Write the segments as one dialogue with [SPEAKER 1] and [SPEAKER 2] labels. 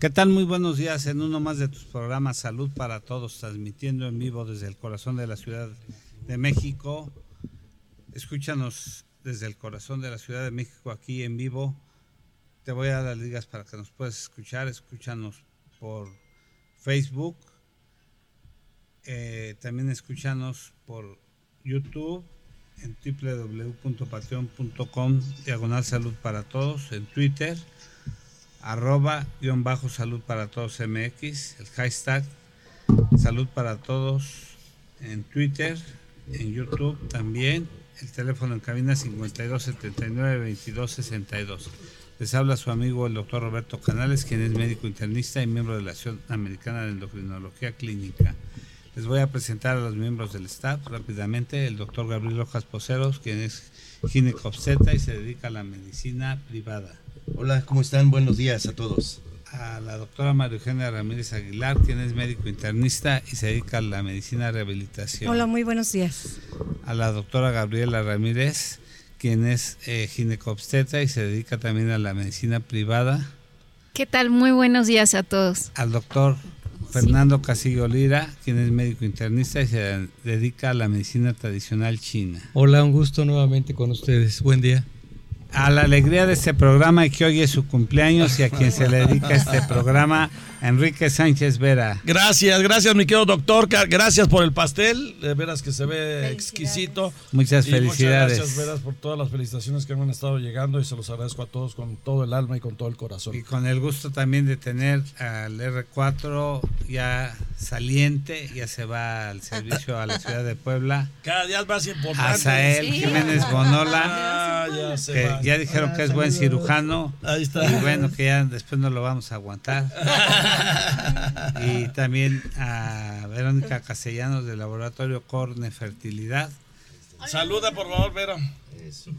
[SPEAKER 1] ¿Qué tal? Muy buenos días en uno más de tus programas Salud para Todos, transmitiendo en vivo desde el corazón de la Ciudad de México. Escúchanos desde el corazón de la Ciudad de México aquí en vivo. Te voy a dar las ligas para que nos puedas escuchar. Escúchanos por Facebook. Eh, también escúchanos por YouTube en www.patreon.com diagonal salud para todos en Twitter arroba guion bajo salud para todos MX, el hashtag salud para todos en Twitter, en YouTube también, el teléfono en cabina 52 79 22 62. Les habla su amigo el doctor Roberto Canales, quien es médico internista y miembro de la Asociación Americana de Endocrinología Clínica. Les voy a presentar a los miembros del staff rápidamente. El doctor Gabriel Rojas Poceros, quien es ginecobstetra y se dedica a la medicina privada.
[SPEAKER 2] Hola, ¿cómo están? Buenos días a todos.
[SPEAKER 1] A la doctora María Eugenia Ramírez Aguilar, quien es médico internista y se dedica a la medicina rehabilitación.
[SPEAKER 3] Hola, muy buenos días.
[SPEAKER 1] A la doctora Gabriela Ramírez, quien es eh, ginecobstetra y se dedica también a la medicina privada.
[SPEAKER 4] ¿Qué tal? Muy buenos días a todos.
[SPEAKER 1] Al doctor Fernando Casillo Lira, quien es médico internista y se dedica a la medicina tradicional china.
[SPEAKER 5] Hola, un gusto nuevamente con ustedes. Buen día
[SPEAKER 1] a la alegría de este programa y que hoy es su cumpleaños y a quien se le dedica este programa, Enrique Sánchez Vera.
[SPEAKER 6] Gracias, gracias mi querido doctor, gracias por el pastel, de veras que se ve exquisito.
[SPEAKER 1] Muchas felicidades.
[SPEAKER 6] Muchas gracias, veras, por todas las felicitaciones que me han estado llegando y se los agradezco a todos con todo el alma y con todo el corazón.
[SPEAKER 1] Y con el gusto también de tener al R4 ya saliente, ya se va al servicio a la ciudad de Puebla.
[SPEAKER 6] Cada día es más importante.
[SPEAKER 1] A Sael Jiménez Bonola, ah, ya, que ya dijeron que es buen cirujano.
[SPEAKER 6] Ahí está.
[SPEAKER 1] Y bueno, que ya después no lo vamos a aguantar. y también a Verónica Castellanos del Laboratorio Corne Fertilidad.
[SPEAKER 6] Saluda por favor, Vero.
[SPEAKER 1] Eso,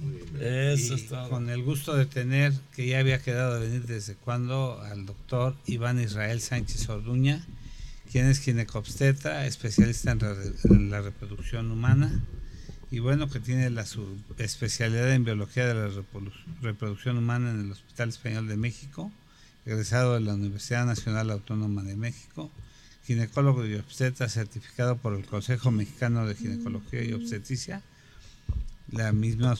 [SPEAKER 1] Con el gusto de tener, que ya había quedado de venir desde cuando, al doctor Iván Israel Sánchez Orduña, quien es ginecobstetra, especialista en, la reproducción humana, y bueno, que tiene la especialidad en biología de la reproducción humana en el Hospital Español de México egresado de la Universidad Nacional Autónoma de México, ginecólogo y obstetra certificado por el Consejo Mexicano de Ginecología y Obstetricia, la misma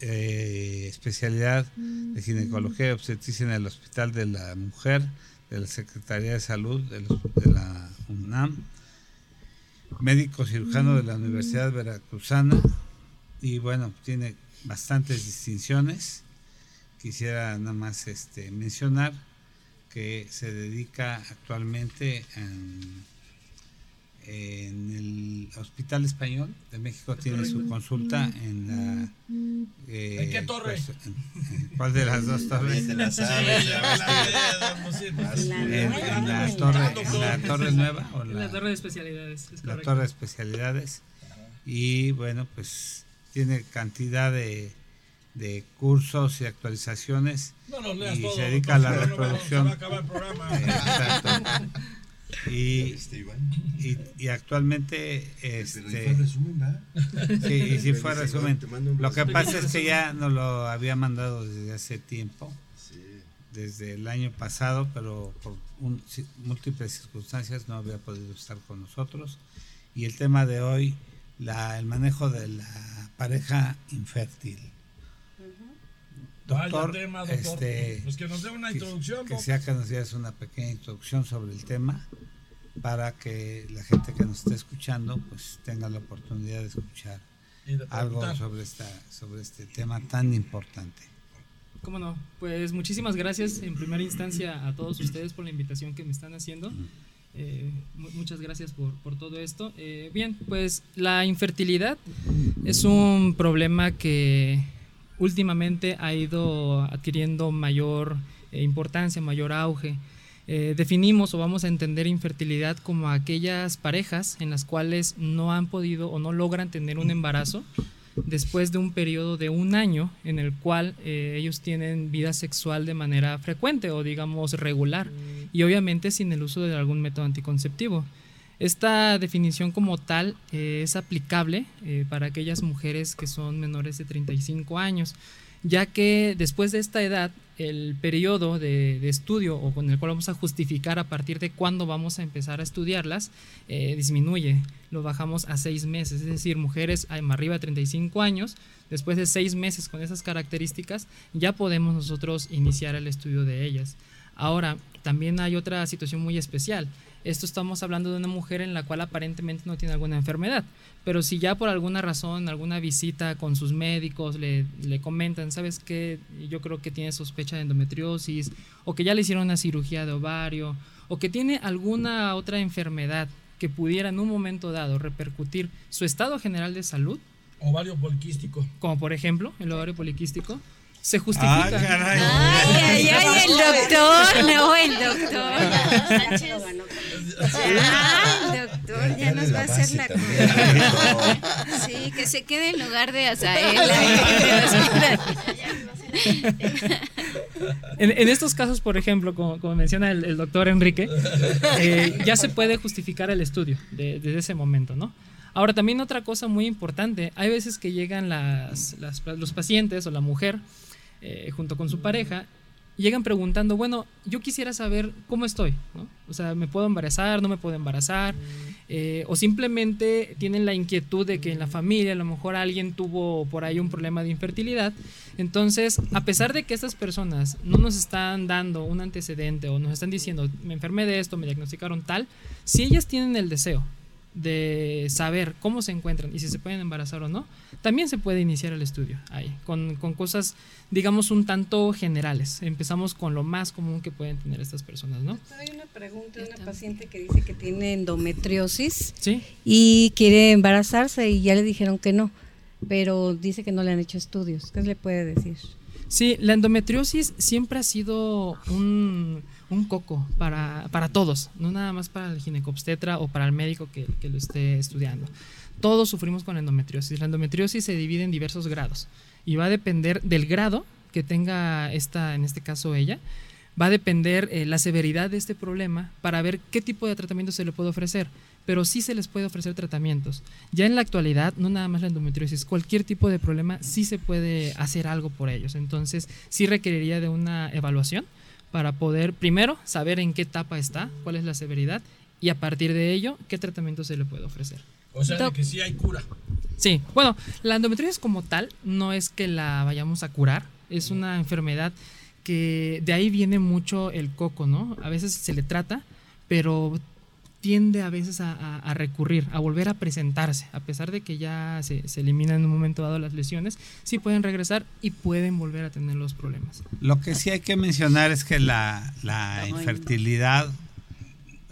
[SPEAKER 1] eh, especialidad de ginecología y obstetricia en el Hospital de la Mujer de la Secretaría de Salud de, la UNAM, médico cirujano de la Universidad Veracruzana y bueno, tiene bastantes distinciones. Quisiera nada más este, mencionar que se dedica actualmente en, el Hospital Español de México, tiene su consulta en la...
[SPEAKER 6] Eh, ¿En qué torre?
[SPEAKER 1] ¿Cuál de las dos torres?
[SPEAKER 6] la,
[SPEAKER 1] torre, nueva.
[SPEAKER 7] ¿o la, torre de especialidades.
[SPEAKER 1] la torre de especialidades. Y bueno, pues tiene cantidad de de cursos y actualizaciones y se dedica a la reproducción. Y, y, actualmente este sí, y si fue resumen. lo que pasa es que ya nos lo había mandado desde hace tiempo. Desde el año pasado pero por múltiples circunstancias no había podido estar con nosotros. Y el tema de hoy la, el manejo de la pareja infértil
[SPEAKER 6] Doctor, Este, pues que nos dé una introducción.
[SPEAKER 1] Que, sea que nos des una pequeña introducción sobre el tema para que la gente que nos esté escuchando pues tenga la oportunidad de escuchar algo sobre esta sobre este tema tan importante.
[SPEAKER 7] ¿Cómo no? Pues muchísimas gracias en primera instancia a todos ustedes por la invitación que me están haciendo. Eh, muchas gracias por, por todo esto. Eh, bien, pues la infertilidad es un problema que últimamente ha ido adquiriendo mayor eh, importancia, mayor auge. Eh, definimos o vamos a entender infertilidad como aquellas parejas en las cuales no han podido o no logran tener un embarazo después de un periodo de un año en el cual eh, ellos tienen vida sexual de manera frecuente o digamos regular y obviamente sin el uso de algún método anticonceptivo. Esta definición como tal eh, es aplicable eh, para aquellas mujeres que son menores de 35 años, ya que después de esta edad el periodo de, estudio o con el cual vamos a justificar a partir de cuándo vamos a empezar a estudiarlas eh, disminuye. Lo bajamos a seis meses, es decir, mujeres arriba de 35 años, después de seis meses con esas características, ya podemos nosotros iniciar el estudio de ellas. Ahora, también hay otra situación muy especial. Esto estamos hablando de una mujer en la cual aparentemente no tiene alguna enfermedad, pero si ya por alguna razón, alguna visita con sus médicos le, le comentan, ¿sabes qué? Yo creo que tiene sospecha de endometriosis, o que ya le hicieron una cirugía de ovario, o que tiene alguna otra enfermedad que pudiera en un momento dado repercutir su estado general de salud.
[SPEAKER 6] Ovario poliquístico.
[SPEAKER 7] Como por ejemplo el ovario poliquístico se justifica.
[SPEAKER 4] Ah, ay, ay, ay, el doctor, no, el doctor. Ah, el doctor ya nos va a hacer la Sí, que se quede en lugar de Azael.
[SPEAKER 7] En, en, estos casos, por ejemplo, como, menciona el, doctor Enrique, eh, ya se puede justificar el estudio desde ese momento, ¿no? Ahora, también otra cosa muy importante, hay veces que llegan las, los pacientes o la mujer eh, junto con su pareja, llegan preguntando, bueno, yo quisiera saber cómo estoy. O sea, ¿me puedo embarazar? ¿No me puedo embarazar? Eh, o simplemente tienen la inquietud de que en la familia a lo mejor alguien tuvo por ahí un problema de infertilidad. Entonces, a pesar de que estas personas no nos están dando un antecedente o nos están diciendo, me enfermé de esto, me diagnosticaron tal, si ellas tienen el deseo de saber cómo se encuentran y si se pueden embarazar o no, también se puede iniciar el estudio ahí, con, con, cosas, digamos, un tanto generales. Empezamos con lo más común que pueden tener estas personas, ¿no?
[SPEAKER 3] Hay una pregunta de una paciente que dice que tiene endometriosis
[SPEAKER 7] ¿Sí?
[SPEAKER 3] y quiere embarazarse y ya le dijeron que no, pero dice que no le han hecho estudios. ¿Qué le puede decir?
[SPEAKER 7] Sí, la endometriosis siempre ha sido un un coco para, para todos, no nada más para el ginecobstetra o para el médico que, que lo esté estudiando. Todos sufrimos con endometriosis. La endometriosis se divide en diversos grados y va a depender del grado que tenga esta, en este caso ella, va a depender eh, la severidad de este problema para ver qué tipo de tratamiento se le puede ofrecer. Pero sí se les puede ofrecer tratamientos. Ya en la actualidad, no nada más la endometriosis, cualquier tipo de problema sí se puede hacer algo por ellos. Entonces, sí requeriría de una evaluación para poder primero saber en qué etapa está, cuál es la severidad y a partir de ello qué tratamiento se le puede ofrecer.
[SPEAKER 6] O sea, que sí hay cura.
[SPEAKER 7] Sí, bueno, la endometriosis como tal no es que la vayamos a curar, es una enfermedad que de ahí viene mucho el coco, ¿no? A veces se le trata, pero tiende a veces a, recurrir, a volver a presentarse, a pesar de que ya se, se, eliminan en un momento dado las lesiones, sí pueden regresar y pueden volver a tener los problemas.
[SPEAKER 1] Lo que sí hay que mencionar es que la, la infertilidad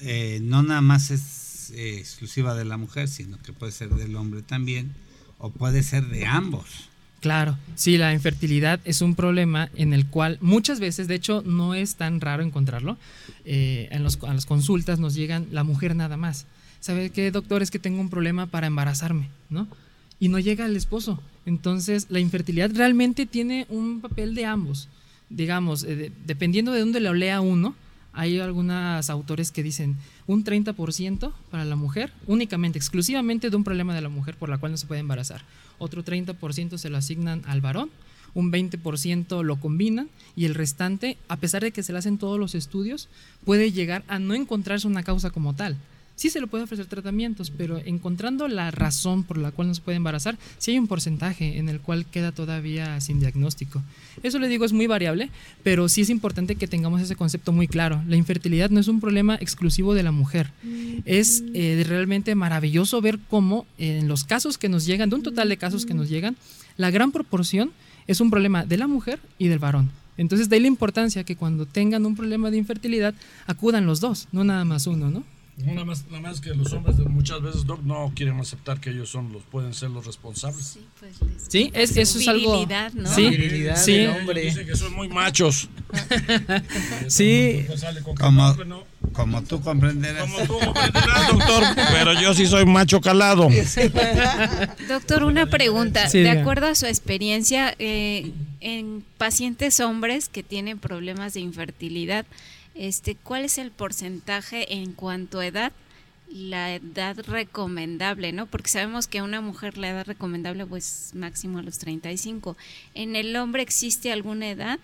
[SPEAKER 1] eh, no nada más es eh, exclusiva de la mujer, sino que puede ser del hombre también, o puede ser de ambos.
[SPEAKER 7] Claro, sí, la infertilidad es un problema en el cual muchas veces, de hecho, no es tan raro encontrarlo. Eh, en, los, las consultas nos llegan la mujer nada más. ¿Sabe qué, doctor? Es que tengo un problema para embarazarme, ¿no? Y no llega el esposo. Entonces, la infertilidad realmente tiene un papel de ambos. Digamos, eh, dependiendo de dónde lo lea uno, hay algunos autores que dicen un 30% para la mujer, únicamente, exclusivamente de un problema de la mujer por la cual no se puede embarazar otro 30% se lo asignan al varón, un 20% lo combinan y el restante, a pesar de que se le hacen todos los estudios, puede llegar a no encontrarse una causa como tal. Sí se le puede ofrecer tratamientos, pero encontrando la razón por la cual no se puede embarazar, sí hay un porcentaje en el cual queda todavía sin diagnóstico. Eso le digo es muy variable, pero sí es importante que tengamos ese concepto muy claro. La infertilidad no es un problema exclusivo de la mujer. Es eh, realmente maravilloso ver cómo en los casos que nos llegan, de un total de casos que nos llegan, la gran proporción es un problema de la mujer y del varón. Entonces, de ahí la importancia que cuando tengan un problema de infertilidad acudan los dos, no nada más uno, ¿no?
[SPEAKER 6] Nada más, nada más que los hombres muchas veces no quieren aceptar que ellos son los pueden ser los responsables.
[SPEAKER 7] Sí, pues sí es, eso es algo.
[SPEAKER 4] ¿no?
[SPEAKER 7] Sí,
[SPEAKER 5] virilidad
[SPEAKER 7] sí.
[SPEAKER 5] hombre.
[SPEAKER 6] Dicen que son muy machos.
[SPEAKER 7] sí.
[SPEAKER 1] Como, como tú comprenderás.
[SPEAKER 6] Como tú comprenderás, doctor. Pero yo sí soy macho calado.
[SPEAKER 4] Doctor, una pregunta. de acuerdo a su experiencia, eh, en pacientes hombres que tienen problemas de infertilidad, este, ¿cuál es el porcentaje en cuanto a edad la edad recomendable, ¿no? Porque sabemos que a una mujer la edad recomendable pues máximo a los 35. ¿En el hombre existe alguna edad?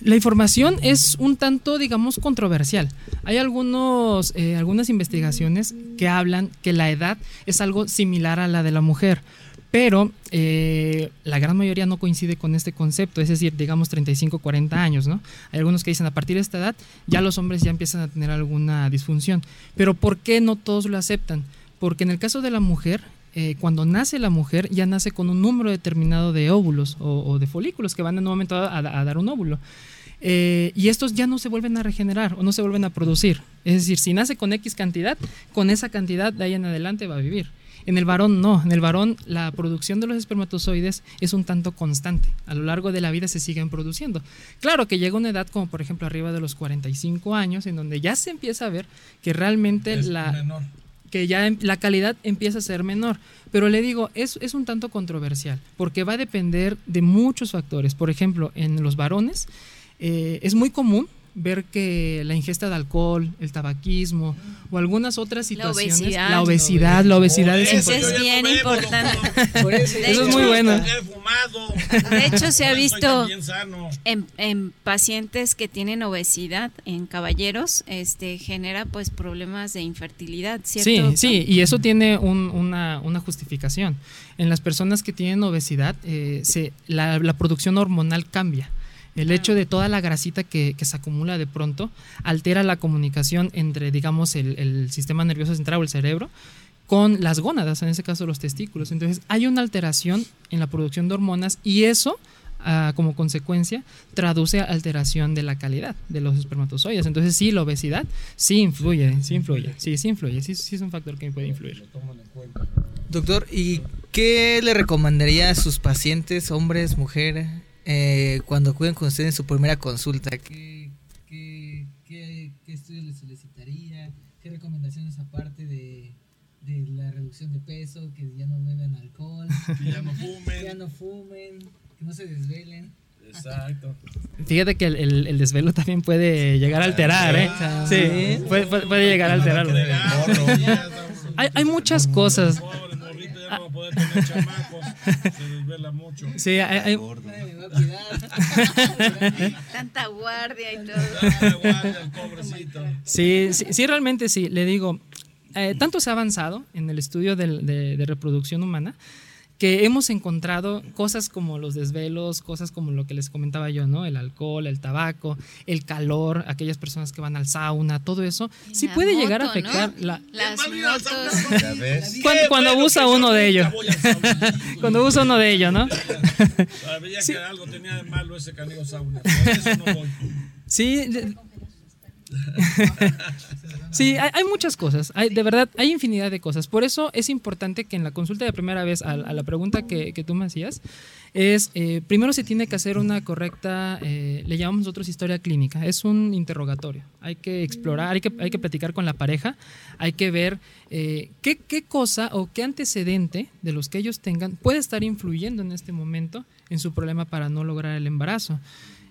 [SPEAKER 7] La información es un tanto, digamos, controversial. Hay algunos, eh, algunas investigaciones que hablan que la edad es algo similar a la de la mujer, pero eh, la gran mayoría no coincide con este concepto, es decir, digamos 35, 40 años, ¿no? Hay algunos que dicen a partir de esta edad ya los hombres ya empiezan a tener alguna disfunción, pero ¿por qué no todos lo aceptan? Porque en el caso de la mujer, eh, cuando nace la mujer ya nace con un número determinado de óvulos o, de folículos que van en un momento a, dar un óvulo. Eh, y estos ya no se vuelven a regenerar o no se vuelven a producir. Es decir, si nace con X cantidad, con esa cantidad de ahí en adelante va a vivir. En el varón no, en el varón la producción de los espermatozoides es un tanto constante. A lo largo de la vida se siguen produciendo. Claro que llega una edad como por ejemplo arriba de los 45 años en donde ya se empieza a ver que realmente la que ya em, la calidad empieza a ser menor. Pero le digo, es, es un tanto controversial, porque va a depender de muchos factores. Por ejemplo, en los varones eh, es muy común ver que la ingesta de alcohol, el tabaquismo o algunas otras situaciones, la obesidad, la obesidad, es,
[SPEAKER 4] eso es bien importante.
[SPEAKER 7] eso, es muy bueno.
[SPEAKER 4] De hecho, se ha visto en, pacientes que tienen obesidad, en caballeros, este genera pues problemas de infertilidad, ¿cierto?
[SPEAKER 7] Sí, sí, y eso tiene una, justificación. En las personas que tienen obesidad, eh, se, la producción hormonal cambia. El hecho de toda la grasita que, se acumula de pronto altera la comunicación entre, digamos, el, sistema nervioso central o el cerebro con las gónadas, en ese caso los testículos. Entonces hay una alteración en la producción de hormonas y eso, ah, como consecuencia, traduce a alteración de la calidad de los espermatozoides. Entonces sí, la obesidad sí influye, sí influye, sí, sí influye, sí, sí es un factor que puede influir.
[SPEAKER 8] Doctor, ¿y qué le recomendaría a sus pacientes, hombres, mujeres, eh, cuando acuden con usted en su primera consulta? ¿Qué, qué, qué, estudios le solicitaría? ¿Qué recomendaciones aparte de, de, la reducción de peso? Que ya no beban alcohol.
[SPEAKER 6] Que ya no fumen.
[SPEAKER 8] ya no fumen. Que no se desvelen.
[SPEAKER 6] Exacto.
[SPEAKER 7] Fíjate que el, el, desvelo también puede llegar a alterar, ¿eh? Sí, puede, puede, llegar a alterar. Hay, hay muchas cosas
[SPEAKER 6] ya no va a poder tener chamacos, se desvela mucho. Sí, hay, hay...
[SPEAKER 4] Tanta guardia y todo.
[SPEAKER 6] Tanta guardia, el pobrecito.
[SPEAKER 7] Sí, sí, sí, realmente sí, le digo, eh, tanto se ha avanzado en el estudio de, de, de reproducción humana que hemos encontrado cosas como los desvelos, cosas como lo que les comentaba yo, ¿no? El alcohol, el tabaco, el calor, aquellas personas que van al sauna, todo eso, sí puede llegar a afectar la...
[SPEAKER 4] Las motos.
[SPEAKER 7] cuando, cuando usa uno de ellos. cuando usa uno de ellos, ¿no?
[SPEAKER 6] Sabía que algo tenía de malo ese canigo sauna. Por eso no voy.
[SPEAKER 7] Sí, sí, hay, muchas cosas, hay, de verdad, hay infinidad de cosas. Por eso es importante que en la consulta de primera vez, a, la pregunta que, tú me hacías, es, eh, primero se tiene que hacer una correcta, eh, le llamamos nosotros historia clínica, es un interrogatorio. Hay que explorar, hay que, hay que platicar con la pareja, hay que ver eh, qué, qué cosa o qué antecedente de los que ellos tengan puede estar influyendo en este momento en su problema para no lograr el embarazo.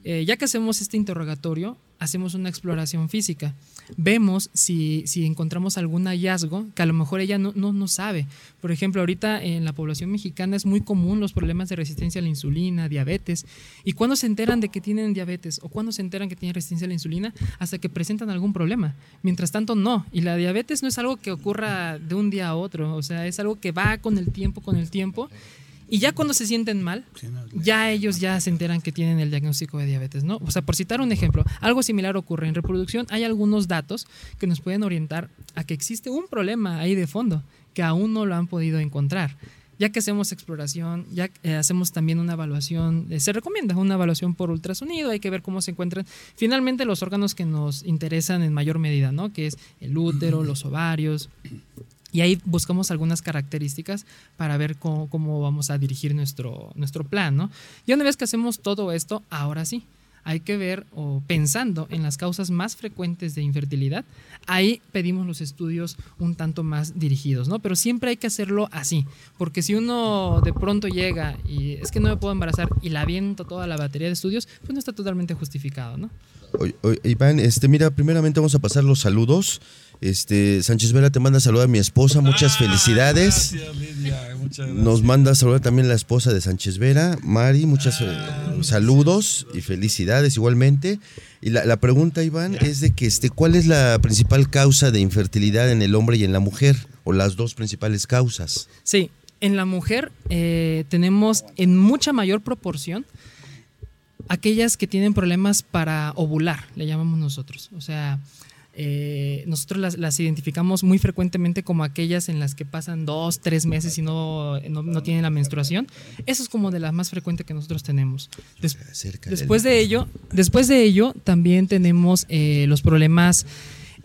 [SPEAKER 7] Ya que hacemos este interrogatorio, hacemos una exploración física. Vemos si, si, encontramos algún hallazgo que a lo mejor ella no, no, sabe. Por ejemplo, ahorita en la población mexicana es muy común los problemas de resistencia a la insulina, diabetes. ¿Y cuándo se enteran de que tienen diabetes o cuándo se enteran que tienen resistencia a la insulina? Hasta que presentan algún problema. Mientras tanto, no. Y la diabetes no es algo que ocurra de un día a otro. O sea, es algo que va con el tiempo, con el tiempo. Y ya cuando se sienten mal, ya ellos ya se enteran que tienen el diagnóstico de diabetes, ¿no? O sea, por citar un ejemplo, algo similar ocurre en reproducción. Hay algunos datos que nos pueden orientar a que existe un problema ahí de fondo que aún no lo han podido encontrar. Ya que hacemos exploración, ya eh, hacemos también una evaluación, eh, se recomienda una evaluación por ultrasonido, hay que ver cómo se encuentran finalmente los órganos que nos interesan en mayor medida, ¿no? Que es el útero, los ovarios, y ahí buscamos algunas características para ver cómo, vamos a dirigir nuestro, nuestro plan, ¿no? Y una vez que hacemos todo esto, ahora sí, hay que ver o pensando en las causas más frecuentes de infertilidad, ahí pedimos los estudios un tanto más dirigidos, ¿no? Pero siempre hay que hacerlo así, porque si uno de pronto llega y es que no me puedo embarazar y la aviento toda la batería de estudios, pues no está totalmente justificado, ¿no?
[SPEAKER 2] Iván, este, mira, primeramente vamos a pasar los saludos. Este, Sánchez Vera te manda saludar a mi esposa, muchas ah, felicidades. Nos manda saludar también la esposa de Sánchez Vera, Mari, muchas ah, eh, saludos y felicidades igualmente. Y la, pregunta, Iván, es de que este, ¿cuál es la principal causa de infertilidad en el hombre y en la mujer? O las dos principales causas.
[SPEAKER 7] Sí, en la mujer eh, tenemos en mucha mayor proporción aquellas que tienen problemas para ovular, le llamamos nosotros. O sea, eh, nosotros las, identificamos muy frecuentemente como aquellas en las que pasan dos, tres meses y no, no, tienen la menstruación. Eso es como de las más frecuentes que nosotros tenemos. después, de ello, después de ello, también tenemos eh, los problemas,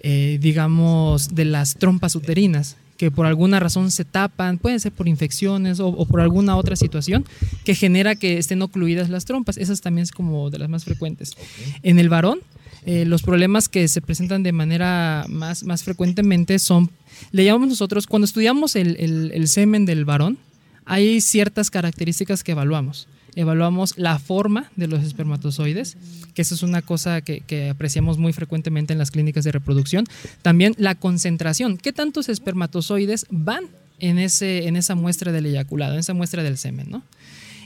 [SPEAKER 7] eh, digamos, de las trompas uterinas que por alguna razón se tapan, pueden ser por infecciones o, por alguna otra situación que genera que estén ocluidas las trompas. Esas también es como de las más frecuentes. En el varón, eh, los problemas que se presentan de manera más, más frecuentemente son, le llamamos nosotros, cuando estudiamos el, semen del varón, hay ciertas características que evaluamos. Evaluamos la forma de los espermatozoides, que eso es una cosa que, que, apreciamos muy frecuentemente en las clínicas de reproducción. También la concentración, qué tantos espermatozoides van en, ese, en esa muestra del eyaculado, en esa muestra del semen, ¿no?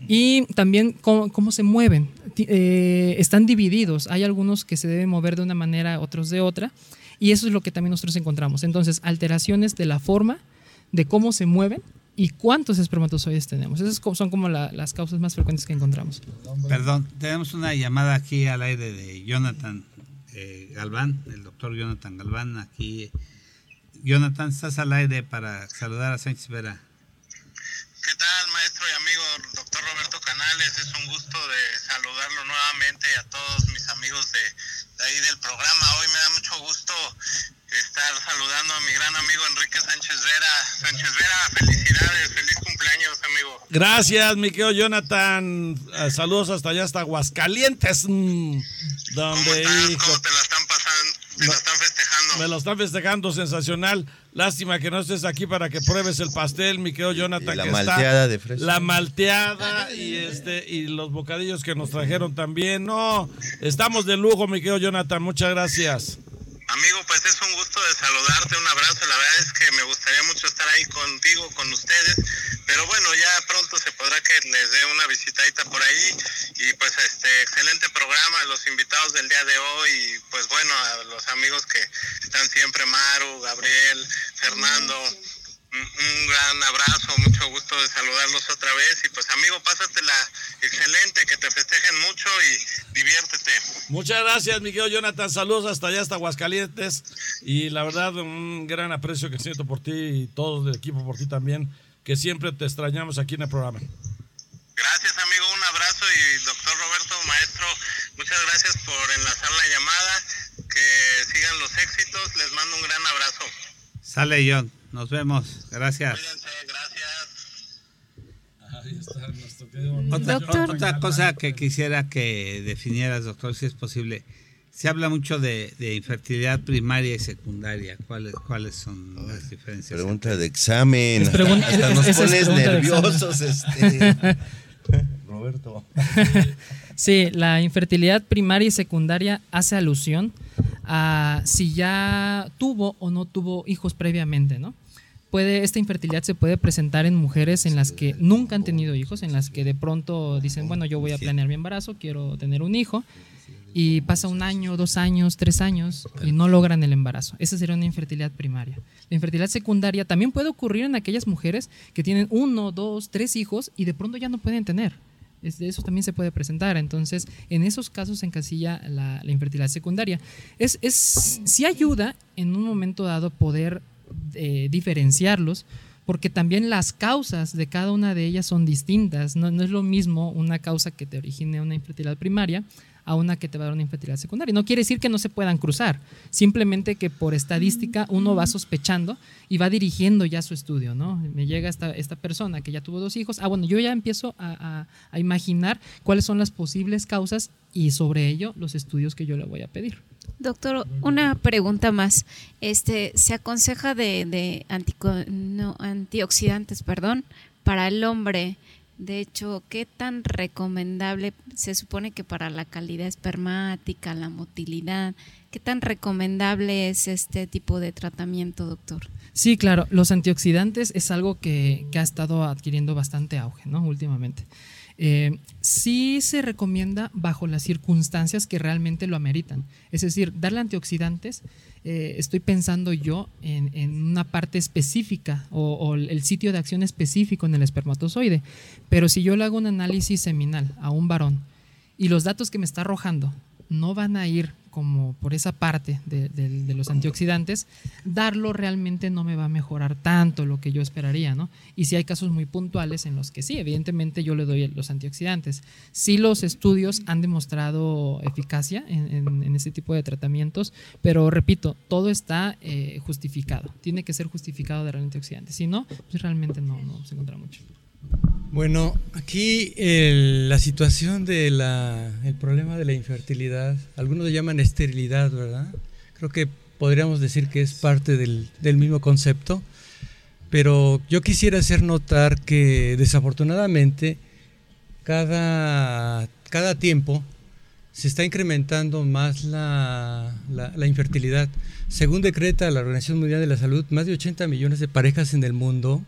[SPEAKER 7] Y también cómo, se mueven. Eh, están divididos. Hay algunos que se deben mover de una manera, otros de otra. Y eso es lo que también nosotros encontramos. Entonces, alteraciones de la forma, de cómo se mueven y cuántos espermatozoides tenemos. Esas son como las causas más frecuentes que encontramos.
[SPEAKER 1] Perdón, tenemos una llamada aquí al aire de Jonathan eh, Galván, el doctor Jonathan Galván. Aquí, Jonathan, estás al aire para saludar a Sánchez Vera.
[SPEAKER 9] ¿Qué tal, maestro y amigo doctor Roberto Canales? Es un gusto de a todos mis amigos de, ahí del programa. Hoy me da mucho gusto estar saludando a mi gran amigo Enrique Sánchez Vera. Sánchez Vera, felicidades, feliz cumpleaños, amigo.
[SPEAKER 6] Gracias, mi querido Jonathan. Eh, saludos hasta allá, hasta Aguascalientes.
[SPEAKER 9] Mm, donde, ¿Cómo, te la están pasando? Me lo están festejando.
[SPEAKER 6] Me lo están festejando, sensacional. Lástima que no estés aquí para que pruebes el pastel, mi querido Jonathan.
[SPEAKER 2] la malteada de fresa.
[SPEAKER 6] La malteada y este y los bocadillos que nos trajeron también. No, estamos de lujo, mi querido Jonathan. Muchas gracias.
[SPEAKER 9] Amigo, pues es un gusto de saludarte, un abrazo. La verdad es que me gustaría mucho estar ahí contigo, con ustedes. Pero bueno, ya pronto se podrá que les dé una visitadita por ahí. Y pues este excelente programa, los invitados del día de hoy. Y pues bueno, a los amigos que están siempre, Maru, Gabriel, Fernando un gran abrazo, mucho gusto de saludarlos otra vez y pues amigo, pásatela excelente, que te festejen mucho y diviértete.
[SPEAKER 6] Muchas gracias, Miguel Jonathan, saludos hasta allá, hasta Aguascalientes y la verdad un gran aprecio que siento por ti y todo el equipo por ti también, que siempre te extrañamos aquí en el programa.
[SPEAKER 9] Gracias amigo, un abrazo y doctor Roberto, maestro, muchas gracias por enlazar la llamada, que sigan los éxitos, les mando un gran abrazo.
[SPEAKER 1] Sale John. Nos vemos. Gracias. Otra, otra, cosa que quisiera que definieras, doctor, si es posible. Se habla mucho de, infertilidad primaria y secundaria. ¿Cuáles, cuáles son las diferencias?
[SPEAKER 2] Pregunta de examen. Hasta nos pones nerviosos, este. Roberto.
[SPEAKER 7] sí, la infertilidad primaria y secundaria hace alusión a si ya tuvo o no tuvo hijos previamente, ¿no? Puede, esta infertilidad se puede presentar en mujeres en las que nunca han tenido hijos, en las que de pronto dicen, bueno, yo voy a planear mi embarazo, quiero tener un hijo, y pasa un año, dos años, tres años y no logran el embarazo. Esa sería una infertilidad primaria. La infertilidad secundaria también puede ocurrir en aquellas mujeres que tienen uno, dos, tres hijos y de pronto ya no pueden tener. Eso también se puede presentar. Entonces, en esos casos se encasilla la, infertilidad secundaria. Es, es, sí ayuda en un momento dado poder eh, diferenciarlos porque también las causas de cada una de ellas son distintas. No, es lo mismo una causa que te origine una infertilidad primaria a una que te va a dar una infertilidad secundaria. No quiere decir que no se puedan cruzar, simplemente que por estadística uno va sospechando y va dirigiendo ya su estudio, ¿no? Me llega esta, esta persona que ya tuvo dos hijos, ah, bueno, yo ya empiezo a, a imaginar cuáles son las posibles causas y sobre ello los estudios que yo le voy a pedir.
[SPEAKER 4] Doctor, una pregunta más. Este, se aconseja de, de antioxidantes, perdón, para el hombre de hecho, ¿qué tan recomendable se supone que para la calidad espermática, la motilidad, ¿Qué tan recomendable es este tipo de tratamiento, doctor?
[SPEAKER 7] Sí, claro, los antioxidantes es algo que, ha estado adquiriendo bastante auge, ¿no? Últimamente. Eh, sí se recomienda bajo las circunstancias que realmente lo ameritan. Es decir, darle antioxidantes, eh, estoy pensando yo en, una parte específica o, o, el sitio de acción específico en el espermatozoide. Pero si yo le hago un análisis seminal a un varón y los datos que me está arrojando no van a ir como por esa parte de, los antioxidantes, darlo realmente no me va a mejorar tanto lo que yo esperaría, ¿no? Y si hay casos muy puntuales en los que sí, evidentemente yo le doy los antioxidantes. Sí los estudios han demostrado eficacia en, en, este tipo de tratamientos, pero repito, todo está eh, justificado, tiene que ser justificado de antioxidantes, si no, pues realmente no, no se encuentra mucho.
[SPEAKER 5] Bueno, aquí la situación del el problema de la infertilidad, algunos lo llaman esterilidad, ¿verdad? Creo que podríamos decir que es parte del, mismo concepto, pero yo quisiera hacer notar que desafortunadamente cada, cada tiempo se está incrementando más la, infertilidad. Según decreta la Organización Mundial de la Salud, más de 80 millones de parejas en el mundo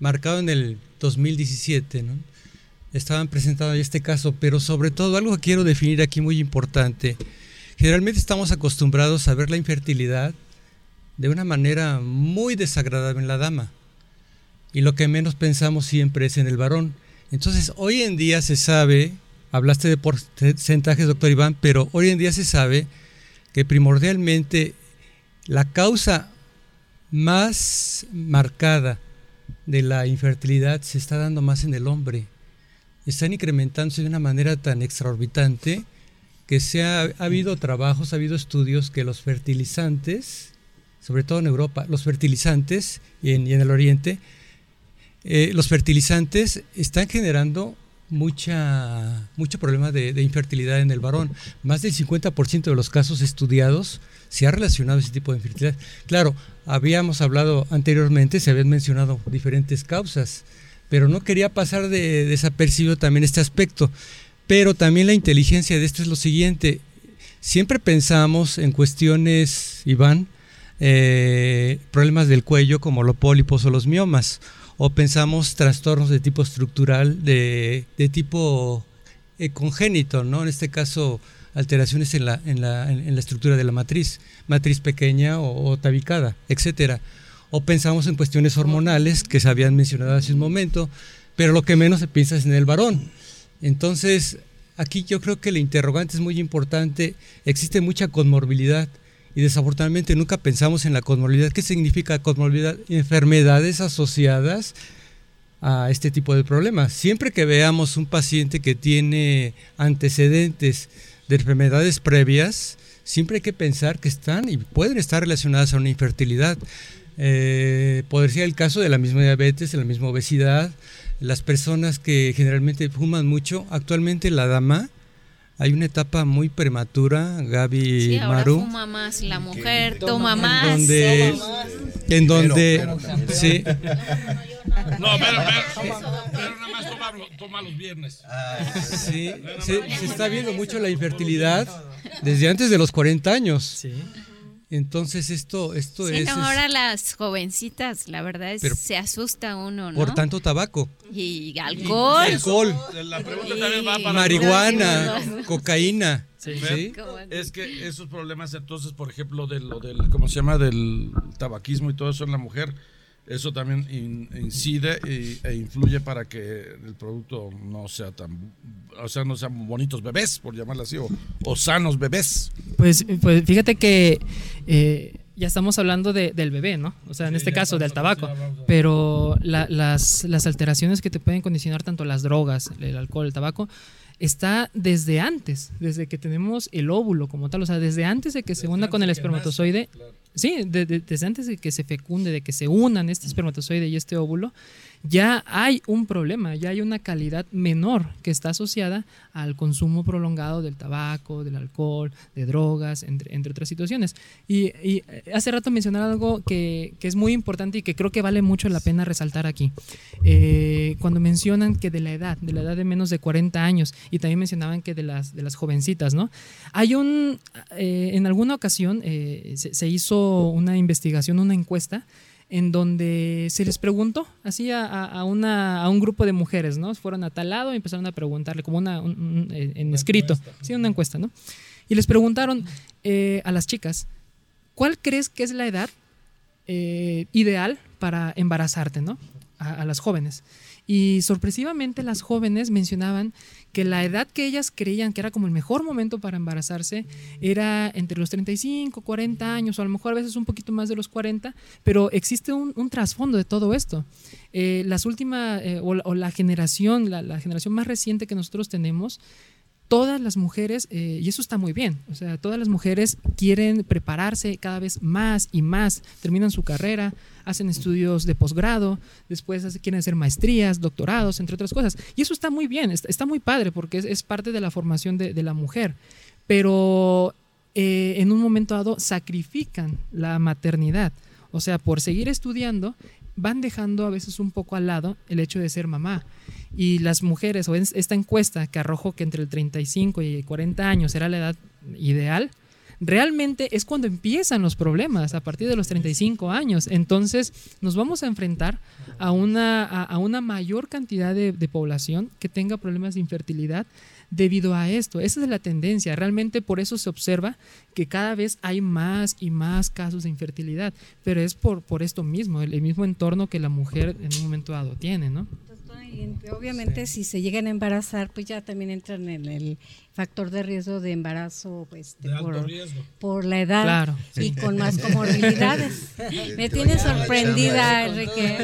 [SPEAKER 5] marcado en el 2017, ¿no? estaban presentando este caso, pero sobre todo algo que quiero definir aquí muy importante. Generalmente estamos acostumbrados a ver la infertilidad de una manera muy desagradable en la dama y lo que menos pensamos siempre es en el varón. Entonces, hoy en día se sabe, hablaste de porcentajes, doctor Iván, pero hoy en día se sabe que primordialmente la causa más marcada de la infertilidad se está dando más en el hombre. Están incrementándose de una manera tan extraorbitante que se ha, habido trabajos, ha habido estudios que los fertilizantes, sobre todo en Europa, los fertilizantes y en, el Oriente, eh, los fertilizantes están generando mucha, mucho problema de, de, infertilidad en el varón. Más del 50% de los casos estudiados se ha relacionado ese tipo de infertilidad. Claro, habíamos hablado anteriormente, se habían mencionado diferentes causas, pero no quería pasar de desapercibido también este aspecto. Pero también la inteligencia de esto es lo siguiente. Siempre pensamos en cuestiones, Iván, eh, problemas del cuello como los pólipos o los miomas, o pensamos trastornos de tipo estructural, de, tipo eh, congénito, ¿no? En este caso, alteraciones en la, en la, en la estructura de la matriz, matriz pequeña o, tabicada, etcétera. O pensamos en cuestiones hormonales que se habían mencionado hace un momento, pero lo que menos se piensa es en el varón. Entonces, aquí yo creo que el interrogante es muy importante, existe mucha conmorbilidad y desafortunadamente nunca pensamos en la conmorbilidad. ¿Qué significa conmorbilidad? Enfermedades asociadas a este tipo de problemas. Siempre que veamos un paciente que tiene antecedentes de enfermedades previas, siempre hay que pensar que están y pueden estar relacionadas a una infertilidad. Eh, podría ser el caso de la misma diabetes, de la misma obesidad, las personas que generalmente fuman mucho. Actualmente la dama, hay una etapa muy prematura, Gaby
[SPEAKER 4] sí,
[SPEAKER 5] ahora Maru.
[SPEAKER 4] fuma más la mujer, toma más.
[SPEAKER 5] Donde, en donde, sí.
[SPEAKER 6] No, pero, pero, pero nada más toma, los viernes.
[SPEAKER 5] Sí, se, se, está viendo mucho la infertilidad desde antes de los 40 años. Sí. Entonces esto, esto es...
[SPEAKER 4] ahora las jovencitas, la verdad es se asusta uno, ¿no?
[SPEAKER 5] Por tanto tabaco.
[SPEAKER 4] Y alcohol.
[SPEAKER 5] alcohol.
[SPEAKER 6] La pregunta también va para
[SPEAKER 5] marihuana, cocaína.
[SPEAKER 6] Sí. Es que esos problemas entonces, por ejemplo, de lo del, ¿cómo se llama? Del tabaquismo y todo eso en la mujer, eso también incide e, influye para que el producto no sea tan, o sea, no sean bonitos bebés, por llamarlo así, o, sanos bebés.
[SPEAKER 7] Pues, pues fíjate que eh, ya estamos hablando del bebé, ¿no? O sea, en este caso del tabaco, pero las, las alteraciones que te pueden condicionar tanto las drogas, el alcohol, el tabaco, está desde antes, desde que tenemos el óvulo como tal, o sea, desde antes de que se una con el espermatozoide, sí, desde antes de que se fecunde, de que se unan este espermatozoide y este óvulo, ya hay un problema, ya hay una calidad menor que está asociada al consumo prolongado del tabaco, del alcohol, de drogas, entre, otras situaciones. Y, y, hace rato mencionaba algo que, que, es muy importante y que creo que vale mucho la pena resaltar aquí. Eh, cuando mencionan que de la edad, de la edad de menos de 40 años, y también mencionaban que de las, de las jovencitas, ¿no? Hay un, eh, en alguna ocasión eh, se, se hizo una investigación, una encuesta, en donde se les preguntó así a, una, a un grupo de mujeres, ¿no? Fueron a tal lado y empezaron a preguntarle, como una, en escrito, sí, una encuesta, ¿no? Y les preguntaron eh, a las chicas, ¿cuál crees que es la edad eh, ideal para embarazarte, ¿no? a las jóvenes. Y sorpresivamente las jóvenes mencionaban que la edad que ellas creían que era como el mejor momento para embarazarse era entre los 35, 40 años, o a lo mejor a veces un poquito más de los 40, pero existe un, trasfondo de todo esto. Eh, las últimas, eh, o, la generación, la, generación más reciente que nosotros tenemos, todas las mujeres, eh, y eso está muy bien, o sea, todas las mujeres quieren prepararse cada vez más y más, terminan su carrera, hacen estudios de posgrado, después quieren hacer maestrías, doctorados, entre otras cosas. Y eso está muy bien, está, muy padre porque es, parte de la formación de, la mujer, pero eh, en un momento dado sacrifican la maternidad. O sea, por seguir estudiando, van dejando a veces un poco al lado el hecho de ser mamá. Y las mujeres, o esta encuesta que arrojó que entre el 35 y 40 años era la edad ideal, realmente es cuando empiezan los problemas, a partir de los 35 años. Entonces nos vamos a enfrentar a una, a, una mayor cantidad de, población que tenga problemas de infertilidad debido a esto. Esa es la tendencia. Realmente por eso se observa que cada vez hay más y más casos de infertilidad, pero es por, por esto mismo, el, mismo entorno que la mujer en un momento dado tiene, ¿no?
[SPEAKER 3] Obviamente si se llegan a embarazar, pues ya también entran en el factor de riesgo de embarazo pues, por, por, la edad y con más comorbilidades. Me tiene sorprendida, Enrique.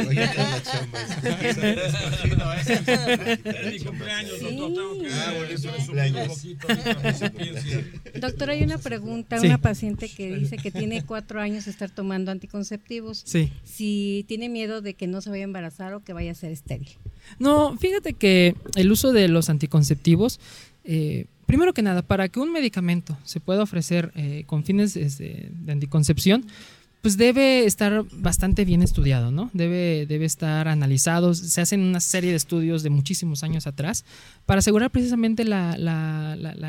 [SPEAKER 3] Doctor, hay una pregunta, una paciente que dice que tiene cuatro años de estar tomando anticonceptivos. Si tiene miedo de que no se vaya a embarazar o que vaya a ser estéril.
[SPEAKER 7] No, fíjate que el uso de los anticonceptivos, eh, primero que nada, para que un medicamento se pueda ofrecer eh, con fines este, de anticoncepción, pues debe estar bastante bien estudiado, ¿no? Debe, debe estar analizado. Se hacen una serie de estudios de muchísimos años atrás para asegurar precisamente la,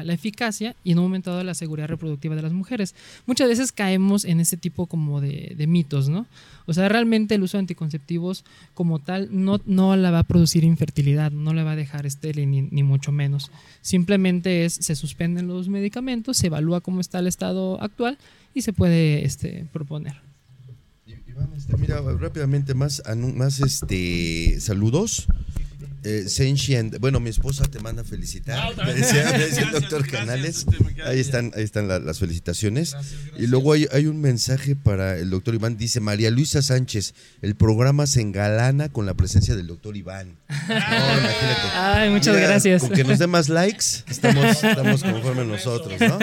[SPEAKER 7] eficacia y en un momento dado la seguridad reproductiva de las mujeres. Muchas veces caemos en ese tipo como de, mitos, ¿no? O sea, realmente el uso de anticonceptivos como tal no, no la va a producir infertilidad, no le va a dejar estéril ni, ni mucho menos. Simplemente es, se suspenden los medicamentos, se evalúa cómo está el estado actual y se puede este, proponer.
[SPEAKER 2] Este, mira, rápidamente más, más este, saludos. Eh, bueno, mi esposa te manda felicitar. Ah, me, decía, el doctor Canales. Este, ahí están, ahí están las felicitaciones. Y luego hay, hay, un mensaje para el doctor Iván. Dice María Luisa Sánchez, el programa se engalana con la presencia del doctor Iván.
[SPEAKER 7] Ay, muchas gracias.
[SPEAKER 2] Con que nos dé más likes, estamos, estamos conformes nosotros, ¿no?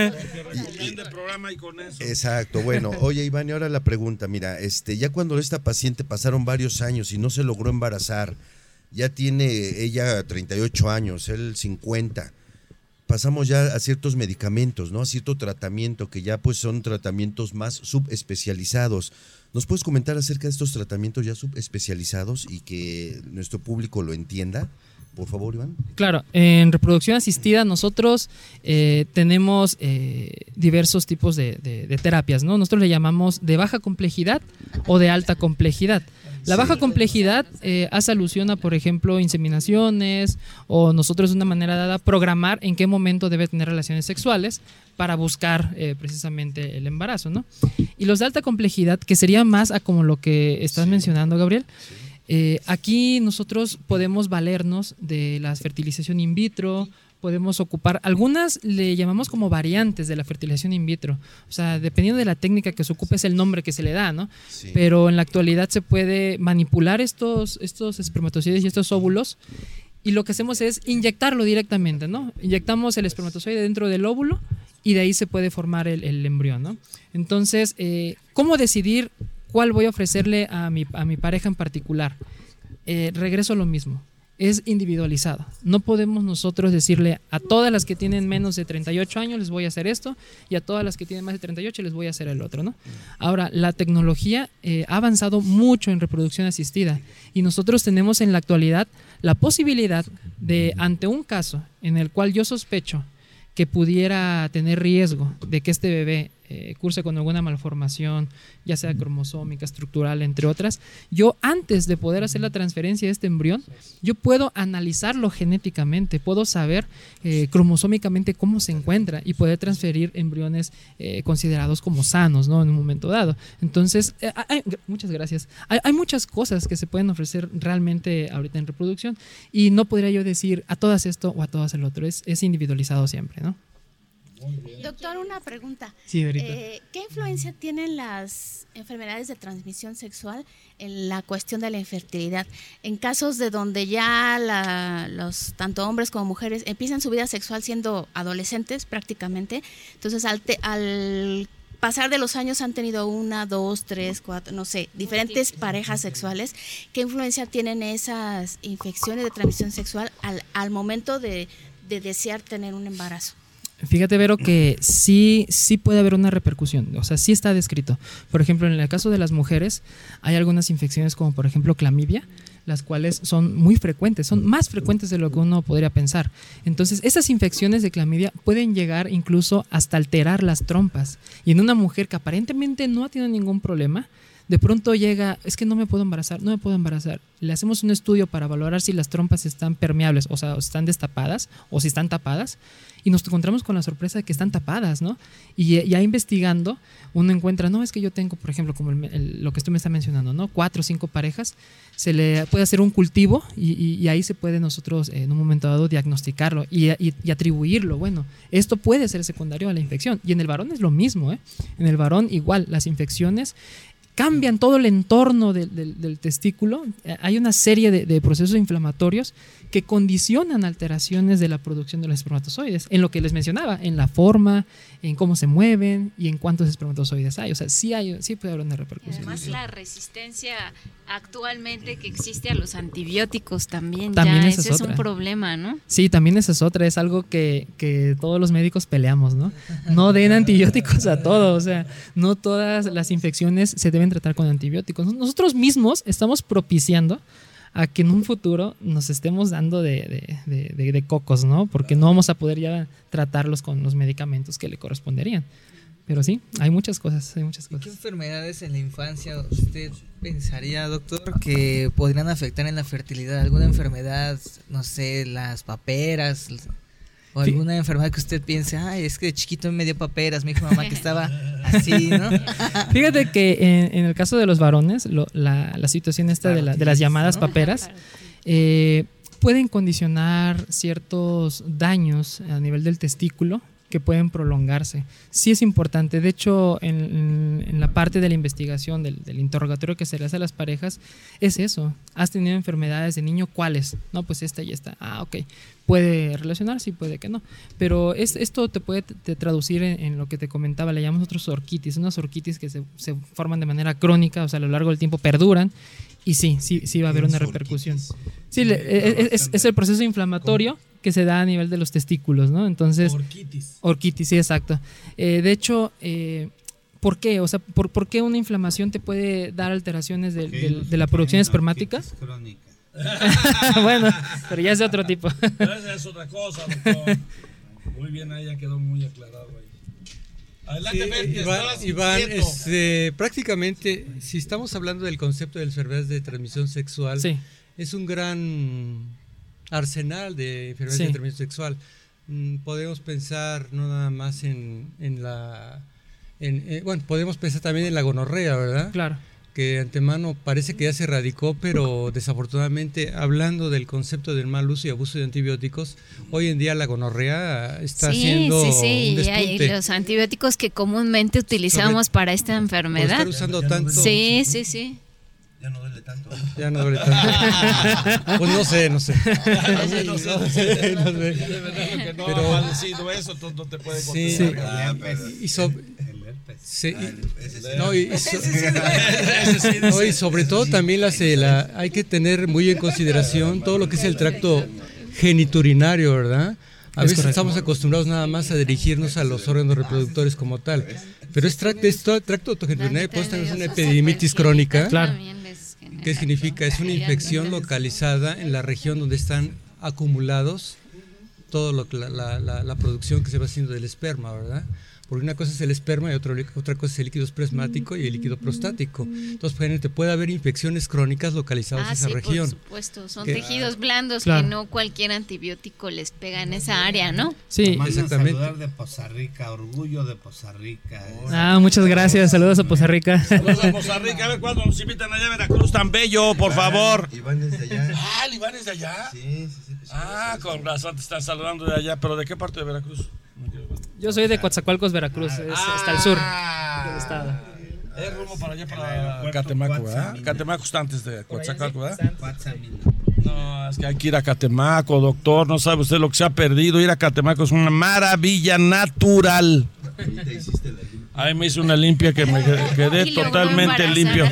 [SPEAKER 2] Exacto, bueno, oye Iván, y ahora la pregunta, mira, este, ya cuando esta paciente pasaron varios años y no se logró embarazar, ya tiene ella 38 años, él 50. Pasamos ya a ciertos medicamentos, ¿no? A cierto tratamiento que ya pues son tratamientos más subespecializados. ¿Nos puedes comentar acerca de estos tratamientos ya subespecializados y que nuestro público lo entienda? Por favor, Iván.
[SPEAKER 7] Claro, en reproducción asistida nosotros eh, tenemos eh, diversos tipos de, de, terapias, ¿no? Nosotros le llamamos de baja complejidad o de alta complejidad. La baja complejidad eh, hace alusión a, por ejemplo, inseminaciones o nosotros de una manera dada programar en qué momento debe tener relaciones sexuales para buscar eh, precisamente el embarazo, ¿no? Y los de alta complejidad, que sería más a como lo que estás mencionando, Gabriel, eh, aquí nosotros podemos valernos de la fertilización in vitro, podemos ocupar. Algunas le llamamos como variantes de la fertilización in vitro. O sea, dependiendo de la técnica que se ocupe es el nombre que se le da, ¿no? Pero en la actualidad se puede manipular estos, estos espermatozoides y estos óvulos y lo que hacemos es inyectarlo directamente, ¿no? Inyectamos el espermatozoide dentro del óvulo y de ahí se puede formar el, embrión, ¿no? Entonces, eh, ¿cómo decidir cuál voy a ofrecerle a mi, a mi pareja en particular? Eh, regreso a lo mismo es individualizado. No podemos nosotros decirle a todas las que tienen menos de 38 años les voy a hacer esto y a todas las que tienen más de 38 les voy a hacer el otro, ¿no? Ahora, la tecnología eh, ha avanzado mucho en reproducción asistida y nosotros tenemos en la actualidad la posibilidad de, ante un caso en el cual yo sospecho que pudiera tener riesgo de que este bebé eh, curse con alguna malformación, ya sea cromosómica, estructural, entre otras, yo antes de poder hacer la transferencia de este embrión, yo puedo analizarlo genéticamente, puedo saber eh, cromosómicamente cómo se encuentra y poder transferir embriones eh, considerados como sanos, ¿no? En un momento dado. Entonces, muchas gracias. Hay, muchas cosas que se pueden ofrecer realmente ahorita en reproducción y no podría yo decir a todas esto o a todas el otro, es, es individualizado siempre, ¿no?
[SPEAKER 10] Doctor, una pregunta.
[SPEAKER 7] Eh,
[SPEAKER 10] ¿Qué influencia tienen las enfermedades de transmisión sexual en la cuestión de la infertilidad? En casos de donde ya los tanto hombres como mujeres empiezan su vida sexual siendo adolescentes prácticamente, entonces al, al pasar de los años han tenido una, dos, tres, cuatro, no sé, diferentes parejas sexuales. ¿Qué influencia tienen esas infecciones de transmisión sexual al, al momento de desear tener un embarazo?
[SPEAKER 7] Fíjate, Vero, que sí, sí puede haber una repercusión, o sea, sí está descrito. Por ejemplo, en el caso de las mujeres, hay algunas infecciones como por ejemplo clamidia, las cuales son muy frecuentes, son más frecuentes de lo que uno podría pensar. Entonces, esas infecciones de clamidia pueden llegar incluso hasta alterar las trompas. Y en una mujer que aparentemente no ha tenido ningún problema, de pronto llega, es que no me puedo embarazar, no me puedo embarazar. Le hacemos un estudio para valorar si las trompas están permeables, o sea, están destapadas o si están tapadas y nos encontramos con la sorpresa de que están tapadas, ¿no? Y ya investigando, uno encuentra, no, es que yo tengo, por ejemplo, como lo que usted me está mencionando, ¿no? Cuatro o cinco parejas, se le puede hacer un cultivo y, ahí se puede nosotros en un momento dado diagnosticarlo y, y, atribuirlo. Bueno, esto puede ser secundario a la infección. Y en el varón es lo mismo, ¿eh? En el varón igual, las infecciones cambian todo el entorno del, testículo. Eh, hay una serie de, procesos inflamatorios que condicionan alteraciones de la producción de los espermatozoides, en lo que les mencionaba, en la forma, en cómo se mueven y en cuántos espermatozoides hay. O sea, sí, hay, sí puede haber una repercusión.
[SPEAKER 4] además, la resistencia actualmente que existe a los antibióticos también, ya ese es, un problema, ¿no?
[SPEAKER 7] Sí, también esa es otra, es algo que, que todos los médicos peleamos, ¿no? No den antibióticos a todo, o sea, no todas las infecciones se deben tratar con antibióticos. Nosotros mismos estamos propiciando a que en un futuro nos estemos dando de, de, de, cocos, ¿no? Porque no vamos a poder ya tratarlos con los medicamentos que le corresponderían. Pero sí, hay muchas cosas, hay muchas cosas.
[SPEAKER 8] ¿Qué enfermedades en la infancia usted pensaría, doctor, que podrían afectar en la fertilidad? ¿Alguna enfermedad, no sé, las paperas? O alguna enfermedad que usted piense, ay, es que de chiquito me dio paperas, me dijo mamá que estaba así, ¿no?
[SPEAKER 7] Fíjate que en, el caso de los varones, la, la, situación esta de, de, las llamadas paperas, eh, pueden condicionar ciertos daños a nivel del testículo que pueden prolongarse. Sí es importante. De hecho, en, la parte de la investigación, del, interrogatorio que se le hace a las parejas, es eso. ¿Has tenido enfermedades de niño? ¿Cuáles? No, pues esta y esta. Ah, ok. Puede relacionarse y puede que no. Pero es, esto te puede traducir en, lo que te comentaba, le llamamos otros orquitis, unas orquitis que se, se, forman de manera crónica, o sea, a lo largo del tiempo perduran. Y sí, sí, sí va a haber una repercusión. Sí, e, e, es, es, el proceso inflamatorio que se da a nivel de los testículos, ¿no? Entonces...
[SPEAKER 6] Orquitis.
[SPEAKER 7] Orquitis, sí, exacto. Eh, de hecho, eh, ¿por qué? O sea, ¿por, ¿por, qué una inflamación te puede dar alteraciones de, de, la producción espermática? Crónica. bueno, pero ya es de otro tipo.
[SPEAKER 6] Esa es otra cosa, doctor. Muy bien, ahí ya quedó muy aclarado ahí. Adelante,
[SPEAKER 5] sí, Iván, este, prácticamente, si estamos hablando del concepto de enfermedades de transmisión sexual, es un gran arsenal de enfermedades de transmisión sexual. Mm, podemos pensar no nada más en, en la... En, eh, bueno, podemos pensar también en la gonorrea, ¿verdad?
[SPEAKER 7] Claro.
[SPEAKER 5] Que antemano parece que ya se erradicó, pero desafortunadamente, hablando del concepto del mal uso y abuso de antibióticos, hoy en día la gonorrea está siendo. Sí, sí, sí.
[SPEAKER 4] Y los antibióticos que comúnmente utilizamos para esta enfermedad.
[SPEAKER 5] usando tanto.
[SPEAKER 4] Sí, sí, sí.
[SPEAKER 2] Ya no duele tanto.
[SPEAKER 5] Ya no duele tanto. pues no sé, no sé.
[SPEAKER 6] no sé, no sé. No sé. De verdad, lo que no Pero, ha eso, tú no te puedes sí, sí.
[SPEAKER 5] Y sobre, Sí, no, y, no, y sobre todo también la, la, hay que tener muy en consideración todo lo que es el tracto geniturinario, ¿verdad? A veces estamos acostumbrados nada más a dirigirnos a los órganos reproductores como tal, pero es tracto, es tracto autogeniturinario, pues es una epidemitis crónica.
[SPEAKER 7] Claro.
[SPEAKER 5] ¿Qué significa? Es una infección localizada en la región donde están acumulados todo lo que la, la, la producción que se va haciendo del esperma, ¿verdad? Porque una cosa es el esperma y otra, otra cosa es el líquido plasmático y el líquido prostático. Entonces, te puede haber infecciones crónicas localizadas en esa
[SPEAKER 4] sí,
[SPEAKER 5] región.
[SPEAKER 4] Por supuesto, son tejidos blandos que no cualquier antibiótico les pega en esa área, ¿no?
[SPEAKER 1] Sí, exactamente. saludar de Poza Rica, orgullo de Poza Rica.
[SPEAKER 7] Ah, muchas gracias, saludos a Poza Rica.
[SPEAKER 6] Saludos a Poza Rica, a ver cuándo nos invitan allá a Veracruz tan bello, por favor.
[SPEAKER 2] Iván es de allá.
[SPEAKER 6] Ah, Iván es de allá.
[SPEAKER 2] Sí, sí, sí.
[SPEAKER 6] ah, con razón te están saludando de allá, pero ¿de qué parte de Veracruz?
[SPEAKER 7] Yo soy de Coatzacoalcos, Veracruz, es hasta el sur del estado.
[SPEAKER 6] Es rumbo para allá, para Catemaco, ¿verdad? Catemaco está antes de Coatzacoalcos, ¿verdad? No, es que hay que ir a Catemaco, doctor. No sabe usted lo que se ha perdido. Ir a Catemaco es una maravilla natural. Ahí me hice una limpia que me quedé totalmente limpio.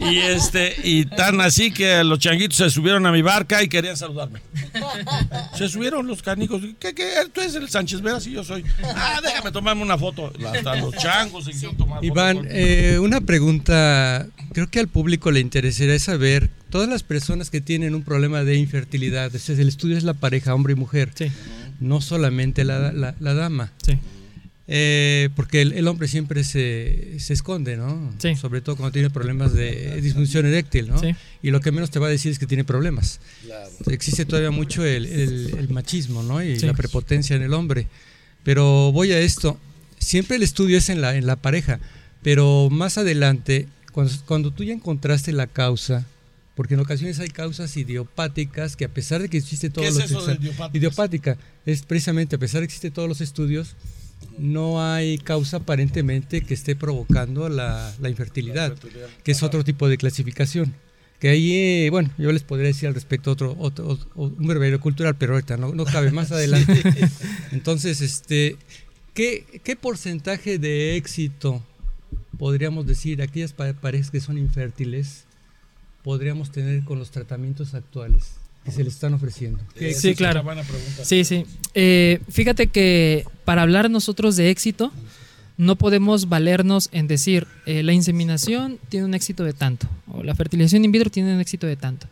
[SPEAKER 6] Y este, y tan así que los changuitos se subieron a mi barca y querían saludarme. Se subieron los canicos. ¿Qué, qué? ¿Tú eres el Sánchez Vera? Sí, yo soy. Ah, déjame tomarme una foto. Hasta los changos se quisieron tomar
[SPEAKER 5] Iván, eh, una pregunta. Creo que al público le interesaría saber, todas las personas que tienen un problema de infertilidad, el estudio es la pareja, hombre y mujer,
[SPEAKER 7] sí.
[SPEAKER 5] no solamente la, la, la dama.
[SPEAKER 7] Sí.
[SPEAKER 5] Eh, porque el, hombre siempre se, se esconde, ¿no?
[SPEAKER 7] Sí.
[SPEAKER 5] Sobre todo cuando tiene problemas de disfunción eréctil, ¿no?
[SPEAKER 7] Sí.
[SPEAKER 5] Y lo que menos te va a decir es que tiene problemas. Claro. Existe todavía mucho el, el, machismo, ¿no? Y la prepotencia en el hombre. Pero voy a esto. Siempre el estudio es en la, en la pareja, pero más adelante, cuando, cuando tú ya encontraste la causa, porque en ocasiones hay causas idiopáticas que a pesar de que existe todos
[SPEAKER 6] ¿Qué es
[SPEAKER 5] los
[SPEAKER 6] eso de
[SPEAKER 5] idiopática es precisamente a pesar de que existe todos los estudios no hay causa aparentemente que esté provocando la, infertilidad, que es otro tipo de clasificación. Que ahí, eh, bueno, yo les podría decir al respecto otro, otro, un verdadero cultural, pero ahorita no, no cabe más adelante. Entonces, este, ¿qué, ¿qué porcentaje de éxito podríamos decir aquellas parejas que son infértiles podríamos tener con los tratamientos actuales? Que se le están ofreciendo.
[SPEAKER 7] Sí, claro. Sí, sí. Eh, fíjate que para hablar nosotros de éxito, no podemos valernos en decir eh, la inseminación tiene un éxito de tanto o la fertilización in vitro tiene un éxito de tanto.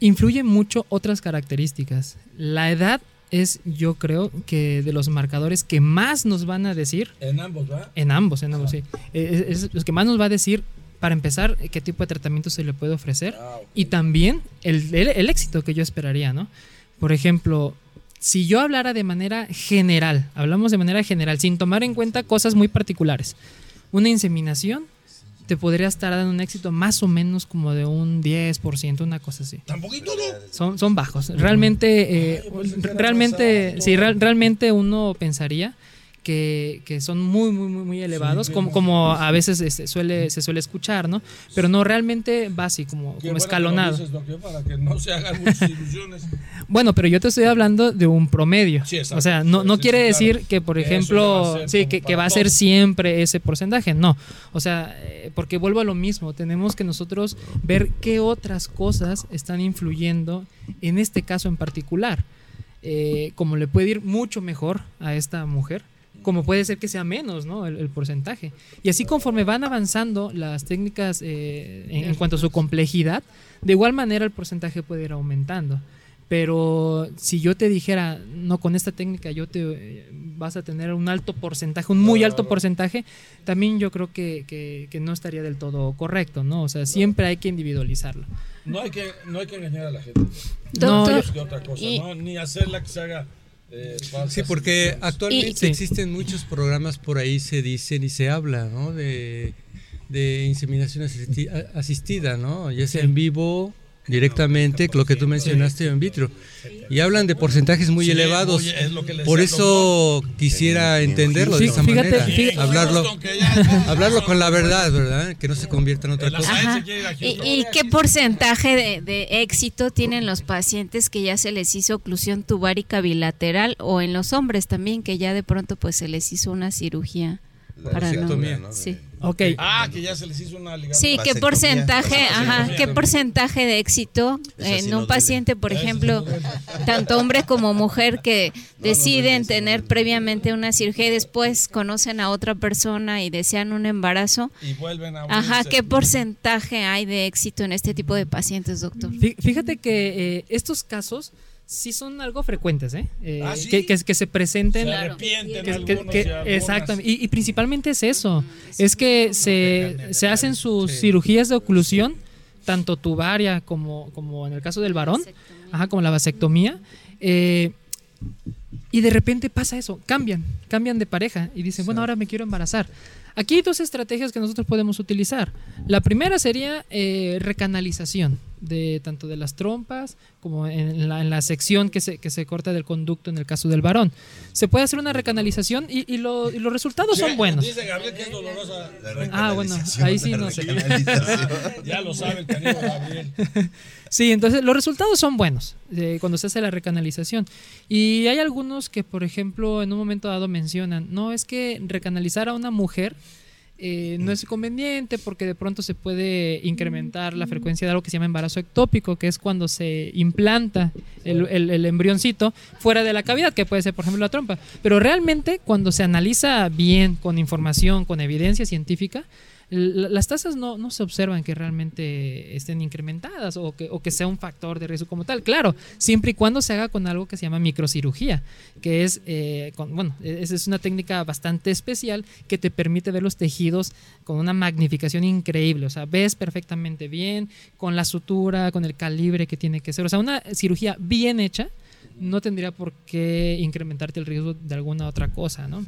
[SPEAKER 7] Influye mucho otras características. La edad es, yo creo, que de los marcadores que más nos van a decir.
[SPEAKER 6] En ambos, ¿va?
[SPEAKER 7] En ambos, en ambos, sí. Eh, es, es, los que más nos va a decir para empezar, qué tipo de tratamiento se le puede ofrecer ah, y también el, el, éxito que yo esperaría, ¿no? Por ejemplo, si yo hablara de manera general, hablamos de manera general, sin tomar en cuenta cosas muy particulares, una inseminación te podría estar dando un éxito más o menos como de un 10%, una cosa así.
[SPEAKER 6] ¿Tampoco
[SPEAKER 7] Son, son bajos. Realmente, eh, realmente, sí, realmente uno pensaría que, que, son muy, muy, muy, muy elevados, como, como a veces este, suele, se suele escuchar, ¿no? Pero no realmente va así, como, como escalonado.
[SPEAKER 6] para que no se hagan muchas ilusiones.
[SPEAKER 7] bueno, pero yo te estoy hablando de un promedio. o sea, no, no quiere decir que, por ejemplo, sí, que, que va a ser siempre ese porcentaje, no. O sea, eh, porque vuelvo a lo mismo, tenemos que nosotros ver qué otras cosas están influyendo en este caso en particular. Eh, como le puede ir mucho mejor a esta mujer, como puede ser que sea menos, ¿no? El, porcentaje. Y así conforme van avanzando las técnicas eh, en, cuanto a su complejidad, de igual manera el porcentaje puede ir aumentando. Pero si yo te dijera, no, con esta técnica yo te eh, vas a tener un alto porcentaje, un muy alto porcentaje, también yo creo que, que, no estaría del todo correcto, ¿no? O sea, siempre hay que individualizarlo.
[SPEAKER 6] No hay que, no hay que engañar a la gente. No, otra cosa, ¿no? Ni hacerla que se haga
[SPEAKER 5] eh, sí, porque actualmente existen muchos programas por ahí, se dicen y se habla, ¿no? De, inseminación asistida, ¿no? Ya sea en vivo directamente lo que tú mencionaste in vitro. Y hablan de porcentajes muy elevados. Por eso quisiera entenderlo de esa manera. hablarlo, hablarlo con la verdad, ¿verdad? Que no se convierta en otra cosa.
[SPEAKER 4] ¿Y, qué porcentaje de, de, éxito tienen los pacientes que ya se les hizo oclusión tubárica bilateral o en los hombres también que ya de pronto pues se les hizo una cirugía? para no,
[SPEAKER 6] Sí. Okay. Ah, que ya se les hizo una ligadura.
[SPEAKER 4] Sí, qué porcentaje, ajá, qué porcentaje de éxito en un paciente, por ejemplo, tanto hombre como mujer que deciden tener previamente una cirugía y después conocen a otra persona y desean un embarazo.
[SPEAKER 6] Y vuelven a
[SPEAKER 4] Ajá, ¿qué porcentaje hay de éxito en este tipo de pacientes, doctor?
[SPEAKER 7] Fíjate que eh, estos casos sí son algo frecuentes, ¿eh? eh ah, que, que, se presenten.
[SPEAKER 6] Se arrepienten Exactamente.
[SPEAKER 7] Y, principalmente es eso. Es que se, se hacen sus cirugías de oclusión, tanto tubaria como, como en el caso del varón, ajá, como la vasectomía. Eh, y de repente pasa eso, cambian, cambian de pareja y dicen, bueno, ahora me quiero embarazar. Aquí hay dos estrategias que nosotros podemos utilizar. La primera sería eh, recanalización, de tanto de las trompas como en la, en la sección que se, que se, corta del conducto en el caso del varón. Se puede hacer una recanalización y, y, lo, y los resultados son buenos.
[SPEAKER 6] Dice Gabriel que es dolorosa.
[SPEAKER 7] ah, bueno, ahí sí no sé.
[SPEAKER 6] ya lo sabe el canijo Gabriel.
[SPEAKER 7] Sí, entonces los resultados son buenos eh, cuando se hace la recanalización. Y hay algunos que, por ejemplo, en un momento dado mencionan, no es que recanalizar a una mujer eh, no es conveniente porque de pronto se puede incrementar la frecuencia de algo que se llama embarazo ectópico, que es cuando se implanta el, el, embrioncito fuera de la cavidad, que puede ser, por ejemplo, la trompa. Pero realmente, cuando se analiza bien, con información, con evidencia científica, las tasas no, no, se observan que realmente estén incrementadas o que, o que sea un factor de riesgo como tal. Claro, siempre y cuando se haga con algo que se llama microcirugía, que es, eh, bueno, esa es una técnica bastante especial que te permite ver los tejidos con una magnificación increíble. O sea, ves perfectamente bien, con la sutura, con el calibre que tiene que ser. O sea, una cirugía bien hecha no tendría por qué incrementarte el riesgo de alguna otra cosa, ¿no?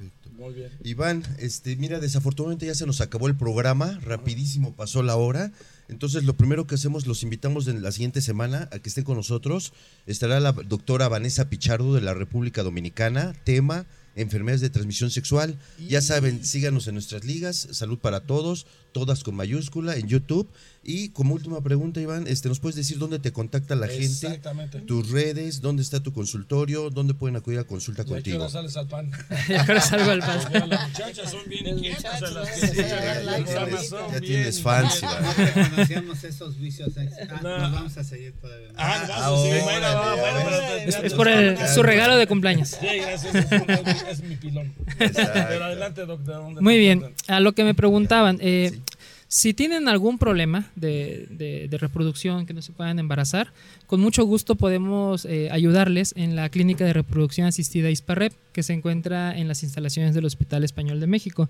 [SPEAKER 2] Iván, este, mira, desafortunadamente ya se nos acabó el programa, rapidísimo pasó la hora. Entonces, lo primero que hacemos, los invitamos en la siguiente semana a que estén con nosotros. Estará la doctora Vanessa Pichardo de la República Dominicana, tema enfermedades de transmisión sexual. Ya saben, síganos en nuestras ligas, salud para todos, todas con mayúscula, en YouTube. Y como última pregunta, Iván, este, ¿nos puedes decir dónde te contacta la gente? Tus redes, dónde está tu consultorio, dónde pueden acudir a consulta contigo.
[SPEAKER 6] ahora sales al pan.
[SPEAKER 7] ahora salgo al pan.
[SPEAKER 6] las muchachas son bien inquietas.
[SPEAKER 2] Ya tienes fans,
[SPEAKER 1] Iván. Conocíamos esos vicios. Ah, nos vamos a seguir todavía. Ah,
[SPEAKER 7] ah Es por el, su regalo de cumpleaños.
[SPEAKER 6] Sí, gracias. Es mi pilón. Pero adelante, doctor.
[SPEAKER 7] Muy bien. A lo que me preguntaban, eh, si tienen algún problema de, reproducción que no se puedan embarazar, con mucho gusto podemos eh, ayudarles en la clínica de reproducción asistida ISPAREP, que se encuentra en las instalaciones del Hospital Español de México.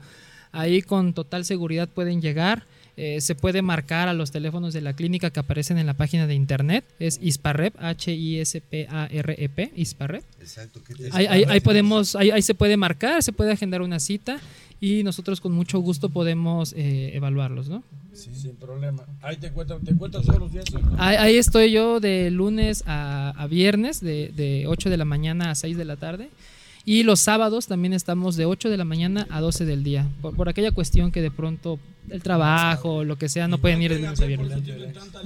[SPEAKER 7] Ahí con total seguridad pueden llegar. Eh, se puede marcar a los teléfonos de la clínica que aparecen en la página de internet. Es ISPAREP, H-I-S-P-A-R-E-P, ISPAREP. Exacto. ahí, podemos, ahí, se puede marcar, se puede agendar una cita y nosotros con mucho gusto podemos eh, evaluarlos, ¿no?
[SPEAKER 6] Sí, sin problema. Ahí te encuentras, te encuentras todos los días.
[SPEAKER 7] Ahí, estoy yo de lunes a, viernes, de, de 8 de la mañana a 6 de la tarde. Y los sábados también estamos de 8 de la mañana a 12 del día, por, aquella cuestión que de pronto el trabajo, lo que sea, no pueden ir de lunes a viernes.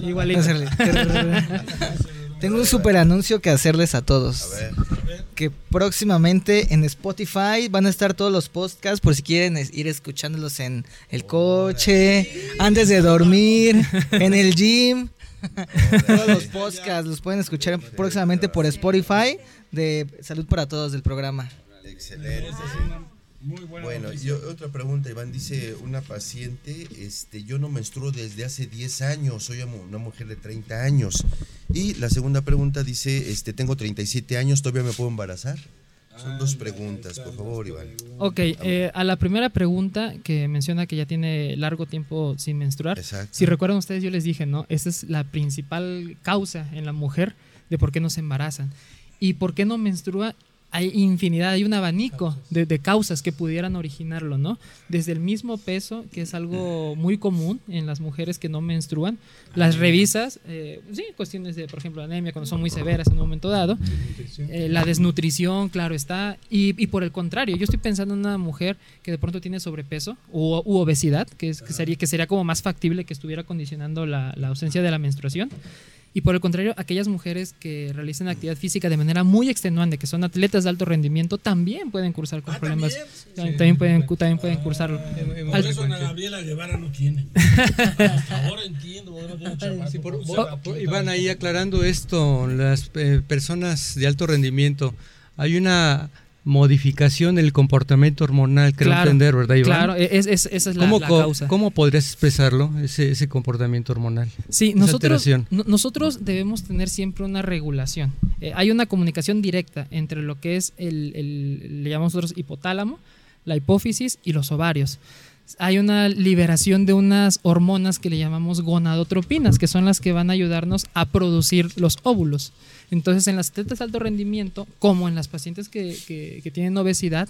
[SPEAKER 7] Igualito.
[SPEAKER 8] Tengo un super anuncio que hacerles a todos. Que próximamente en Spotify van a estar todos los podcasts por si quieren ir escuchándolos en el coche, antes de dormir, en el gym. todos los podcasts los pueden escuchar próximamente por Spotify de Salud para Todos del programa.
[SPEAKER 2] Excelente. Muy bueno, yo, otra pregunta, Iván, dice una paciente, este, yo no menstruo desde hace 10 años, soy una mujer de 30 años. Y la segunda pregunta dice, este, tengo 37 años, ¿todavía me puedo embarazar? Son dos preguntas, por favor, Iván.
[SPEAKER 7] Ok, eh, a la primera pregunta que menciona que ya tiene largo tiempo sin menstruar, si recuerdan ustedes, yo les dije, ¿no? Esa es la principal causa en la mujer de por qué no se embarazan. ¿Y por qué no menstrua? Hay infinidad, hay un abanico de, de, causas que pudieran originarlo, ¿no? Desde el mismo peso, que es algo muy común en las mujeres que no menstruan, las revisas, eh, sí, cuestiones de, por ejemplo, anemia cuando son muy severas en un momento dado, eh, la desnutrición, claro está, y, y, por el contrario, yo estoy pensando en una mujer que de pronto tiene sobrepeso u, u obesidad, que, es, que, sería, que sería como más factible que estuviera condicionando la, la ausencia de la menstruación. Y por el contrario, aquellas mujeres que realizan actividad física de manera muy extenuante, que son atletas de alto rendimiento, también pueden cursar con ah, problemas. También, pueden, también pueden cursarlo.
[SPEAKER 6] Por eso Ana Gabriela Guevara no tiene. Ahora entiendo.
[SPEAKER 5] y van ahí aclarando esto, las eh, personas de alto rendimiento. Hay una modificación del comportamiento hormonal, creo entender, ¿verdad, Iván?
[SPEAKER 7] Claro, es, es, esa es la,
[SPEAKER 5] ¿Cómo,
[SPEAKER 7] causa.
[SPEAKER 5] ¿Cómo podrías expresarlo, ese, ese comportamiento hormonal?
[SPEAKER 7] Sí, nosotros, nosotros debemos tener siempre una regulación. Eh, hay una comunicación directa entre lo que es el, el, le llamamos nosotros hipotálamo, la hipófisis y los ovarios hay una liberación de unas hormonas que le llamamos gonadotropinas, que son las que van a ayudarnos a producir los óvulos. Entonces, en las atletas de alto rendimiento, como en las pacientes que, que, que tienen obesidad,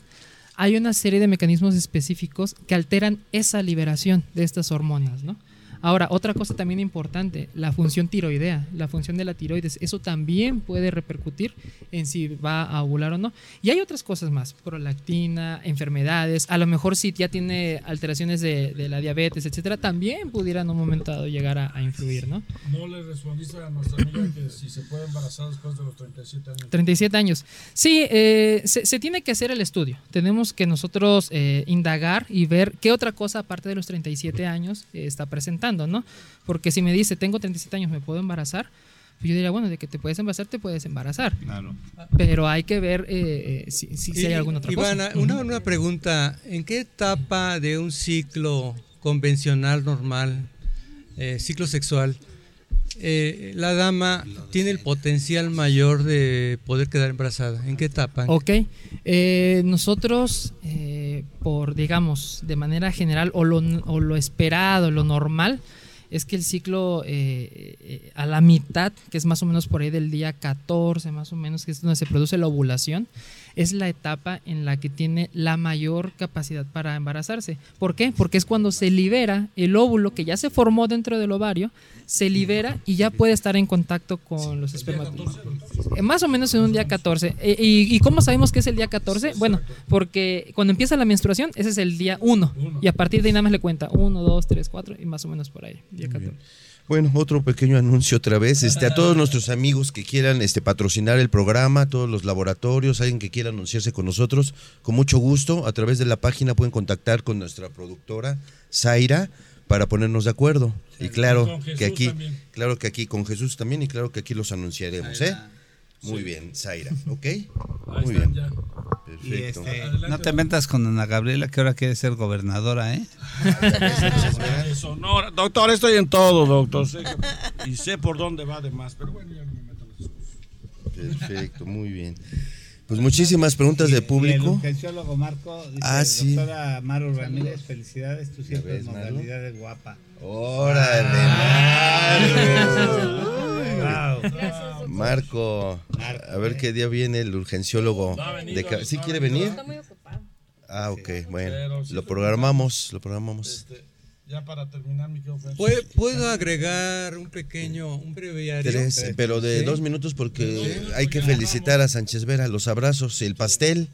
[SPEAKER 7] hay una serie de mecanismos específicos que alteran esa liberación de estas hormonas, ¿no? Ahora, otra cosa también importante, la función tiroidea, la función de la tiroides, eso también puede repercutir en si va a ovular o no. Y hay otras cosas más, prolactina, enfermedades, a lo mejor si ya tiene alteraciones de, la diabetes, etcétera, también pudiera en un momento dado llegar a, influir, ¿no?
[SPEAKER 6] No le respondiste a nuestra amiga que si se puede embarazar después de los 37 años.
[SPEAKER 7] 37 años. Sí, eh, se, tiene que hacer el estudio. Tenemos que nosotros eh, indagar y ver qué otra cosa aparte de los 37 años eh, está presentando. ¿No? Porque si me dice, tengo 37 años, ¿me puedo embarazar? Pues yo diría, bueno, de que te puedes embarazar, te puedes embarazar. Claro. Pero hay que ver eh, eh, si, si, hay alguna otra
[SPEAKER 5] cosa. Una, una pregunta, ¿en qué etapa de un ciclo convencional, normal, eh, ciclo sexual, la dama tiene el potencial mayor de poder quedar embarazada? ¿En qué etapa?
[SPEAKER 7] Ok, nosotros por, digamos, de manera general, o lo, o lo esperado, lo normal, es que el ciclo eh, eh, a la mitad, que es más o menos por ahí del día 14, más o menos, que es donde se produce la ovulación, es la etapa en la que tiene la mayor capacidad para embarazarse. ¿Por qué? Porque es cuando se libera el óvulo que ya se formó dentro del ovario, se libera y ya puede estar en contacto con los espermatozoides. Eh, más o menos en un día 14. ¿Y, ¿Y, cómo sabemos que es el día 14? Bueno, porque cuando empieza la menstruación, ese es el día 1. Y a partir de ahí nada más le cuenta 1, 2, 3, 4 y más o menos por ahí. Día 14.
[SPEAKER 2] Bueno, otro pequeño anuncio otra vez. Este, a todos nuestros amigos que quieran este, patrocinar el programa, todos los laboratorios, alguien que quiera anunciarse con nosotros, con mucho gusto, a través de la página pueden contactar con nuestra productora, Zaira, para ponernos de acuerdo. y claro que aquí, claro que aquí con Jesús también, y claro que aquí los anunciaremos, ¿eh? Muy bien, Zaira, ¿ok? Muy bien.
[SPEAKER 1] Perfecto. Este, no te metas con Ana Gabriela, que ahora quiere ser gobernadora, ¿eh?
[SPEAKER 6] Doctor, estoy en todo, doctor. y sé por dónde va además, pero bueno, ya no me meto en
[SPEAKER 2] cosas. Perfecto, muy bien. Pues muchísimas preguntas de público.
[SPEAKER 1] el urgenciólogo Marco dice, ah, sí. doctora Maru Ramírez, felicidades, tú siempre modalidad de guapa.
[SPEAKER 2] ¡Órale, Marco! Marco, a ver qué día viene el urgenciólogo. De, ¿Sí quiere venir? Está muy ocupado. Ah, ok, bueno. Lo programamos, lo programamos. Este,
[SPEAKER 6] ya para terminar, mi
[SPEAKER 5] ¿Puedo, agregar un pequeño, un breviario?
[SPEAKER 2] Tres, pero de dos minutos porque hay que felicitar a Sánchez Vera, los abrazos, el pastel,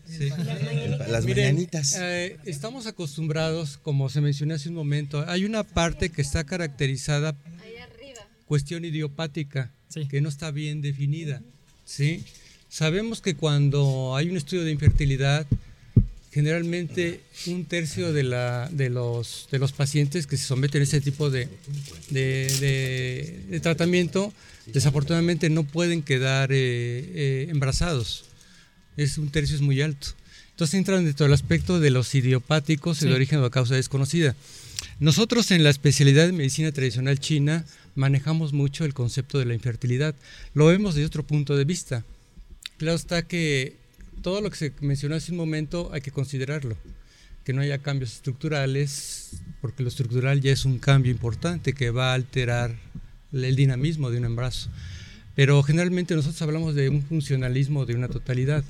[SPEAKER 2] las mañanitas.
[SPEAKER 5] Eh, estamos acostumbrados, como se mencionó hace un momento, hay una parte que está caracterizada cuestión idiopática, que no está bien definida. ¿sí? Sabemos que cuando hay un estudio de infertilidad, generalmente un tercio de, la, de, los, de los pacientes que se someten a ese tipo de, de, tratamiento, desafortunadamente no pueden quedar eh, eh, embarazados. Es un tercio es muy alto. Entonces entran dentro del aspecto de los idiopáticos y de origen o causa desconocida. Nosotros en la especialidad de medicina tradicional china manejamos mucho el concepto de la infertilidad. Lo vemos desde otro punto de vista. Claro está que todo lo que se mencionó hace un momento hay que considerarlo, que no haya cambios estructurales, porque lo estructural ya es un cambio importante que va a alterar el dinamismo de un embarazo. Pero generalmente nosotros hablamos de un funcionalismo de una totalidad.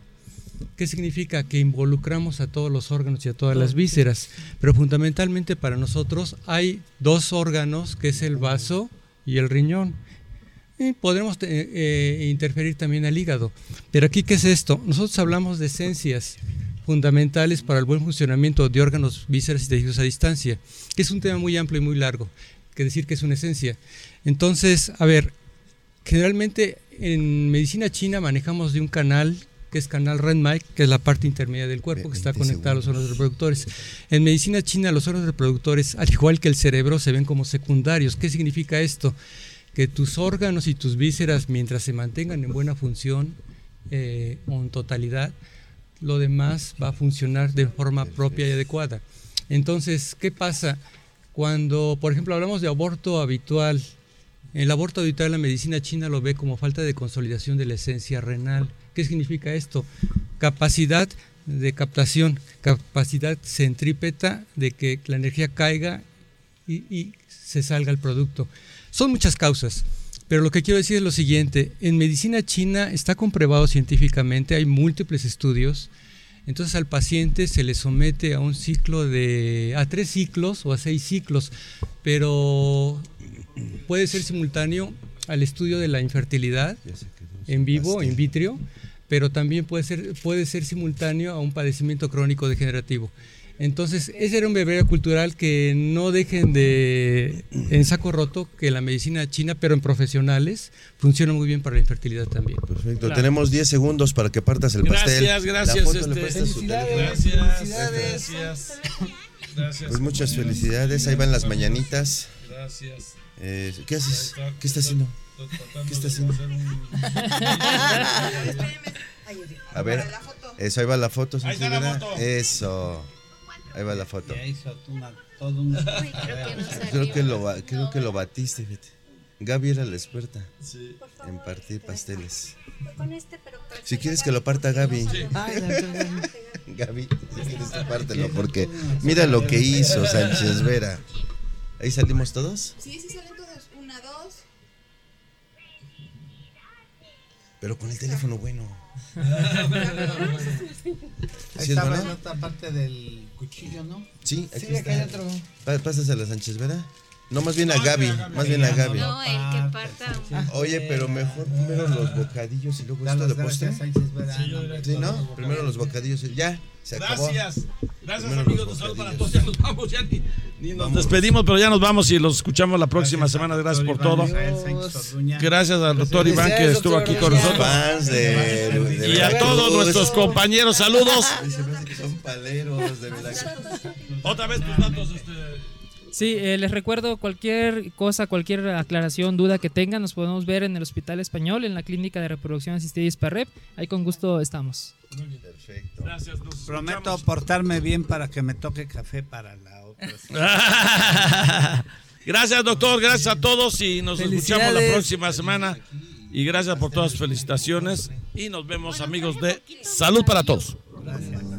[SPEAKER 5] ¿Qué significa? Que involucramos a todos los órganos y a todas las vísceras. Pero fundamentalmente para nosotros hay dos órganos, que es el vaso y el riñón. Y podemos eh, eh, interferir también al hígado. Pero aquí, ¿qué es esto? Nosotros hablamos de esencias fundamentales para el buen funcionamiento de órganos, vísceras y tejidos a distancia, que es un tema muy amplio y muy largo, que decir que es una esencia. Entonces, a ver, generalmente en medicina china manejamos de un canal que es canal Renmike, que es la parte intermedia del cuerpo que está conectada a los órganos reproductores. En medicina china los órganos reproductores, al igual que el cerebro, se ven como secundarios. ¿Qué significa esto? Que tus órganos y tus vísceras, mientras se mantengan en buena función eh, o en totalidad, lo demás va a funcionar de forma propia y adecuada. Entonces, ¿qué pasa? Cuando, por ejemplo, hablamos de aborto habitual, el aborto habitual en la medicina china lo ve como falta de consolidación de la esencia renal. ¿Qué significa esto? Capacidad de captación, capacidad centrípeta de que la energía caiga y, y se salga el producto. Son muchas causas. Pero lo que quiero decir es lo siguiente, en medicina china está comprobado científicamente, hay múltiples estudios, entonces al paciente se le somete a un ciclo de, a tres ciclos o a seis ciclos, pero puede ser simultáneo al estudio de la infertilidad en vivo, in vitro, pero también puede ser, puede ser simultáneo a un padecimiento crónico degenerativo. Entonces, ese era un bebé cultural que no dejen de, en saco roto, que la medicina china, pero en profesionales, funciona muy bien para la infertilidad también.
[SPEAKER 2] Perfecto, tenemos 10 segundos para que partas el pastel.
[SPEAKER 6] Gracias, gracias. Este,
[SPEAKER 2] gracias, gracias. Pues muchas felicidades, ahí van las mañanitas.
[SPEAKER 6] Gracias.
[SPEAKER 2] Eh, ¿Qué haces? ¿Qué está haciendo? ¿Qué está haciendo? A ver, eso, ahí va la foto.
[SPEAKER 6] Ahí está la foto.
[SPEAKER 2] Eso. Ahí va la foto. creo, que lo, creo que lo batiste, fíjate. Gaby era la experta en partir pasteles. Este, si quieres que lo parta Gaby. Gaby, si quieres pártelo, porque mira lo que hizo Sánchez Vera. ¿Ahí salimos todos?
[SPEAKER 11] Sí, sí salen todos. Una, dos.
[SPEAKER 2] Pero con el teléfono bueno.
[SPEAKER 1] Ahí estaba en otra parte del cuchillo, ¿no?
[SPEAKER 2] Sí,
[SPEAKER 1] aquí sí, está. Adentro.
[SPEAKER 2] Pasas a la Sánchez, ¿verdad? No, más bien a Gaby, más bien a Gaby.
[SPEAKER 4] No, el que parta.
[SPEAKER 2] Oye, pero mejor primero los bocadillos y luego esto de postre. Sí, ¿no? Primero los bocadillos y ya. Se acabó.
[SPEAKER 6] Gracias. Gracias amigos, un saludo para todos. Ya nos vamos, ya ni, nos despedimos, pero ya nos vamos y los escuchamos la próxima semana. Gracias por todo. Gracias al doctor Iván que estuvo aquí con nosotros. y a todos nuestros compañeros, saludos.
[SPEAKER 2] Son paleros de
[SPEAKER 6] Otra vez tus datos, este.
[SPEAKER 7] Sí, eh, les recuerdo cualquier cosa, cualquier aclaración, duda que tengan, nos podemos ver en el Hospital Español, en la Clínica de Reproducción Asistida ISPARREP. Ahí con gusto estamos.
[SPEAKER 1] Perfecto. Gracias. Prometo portarme bien para que me toque café para la otra.
[SPEAKER 6] gracias, doctor. Gracias a todos y nos escuchamos la próxima semana. Y gracias por todas las felicitaciones. Y nos vemos, amigos de Salud para Todos. Gracias.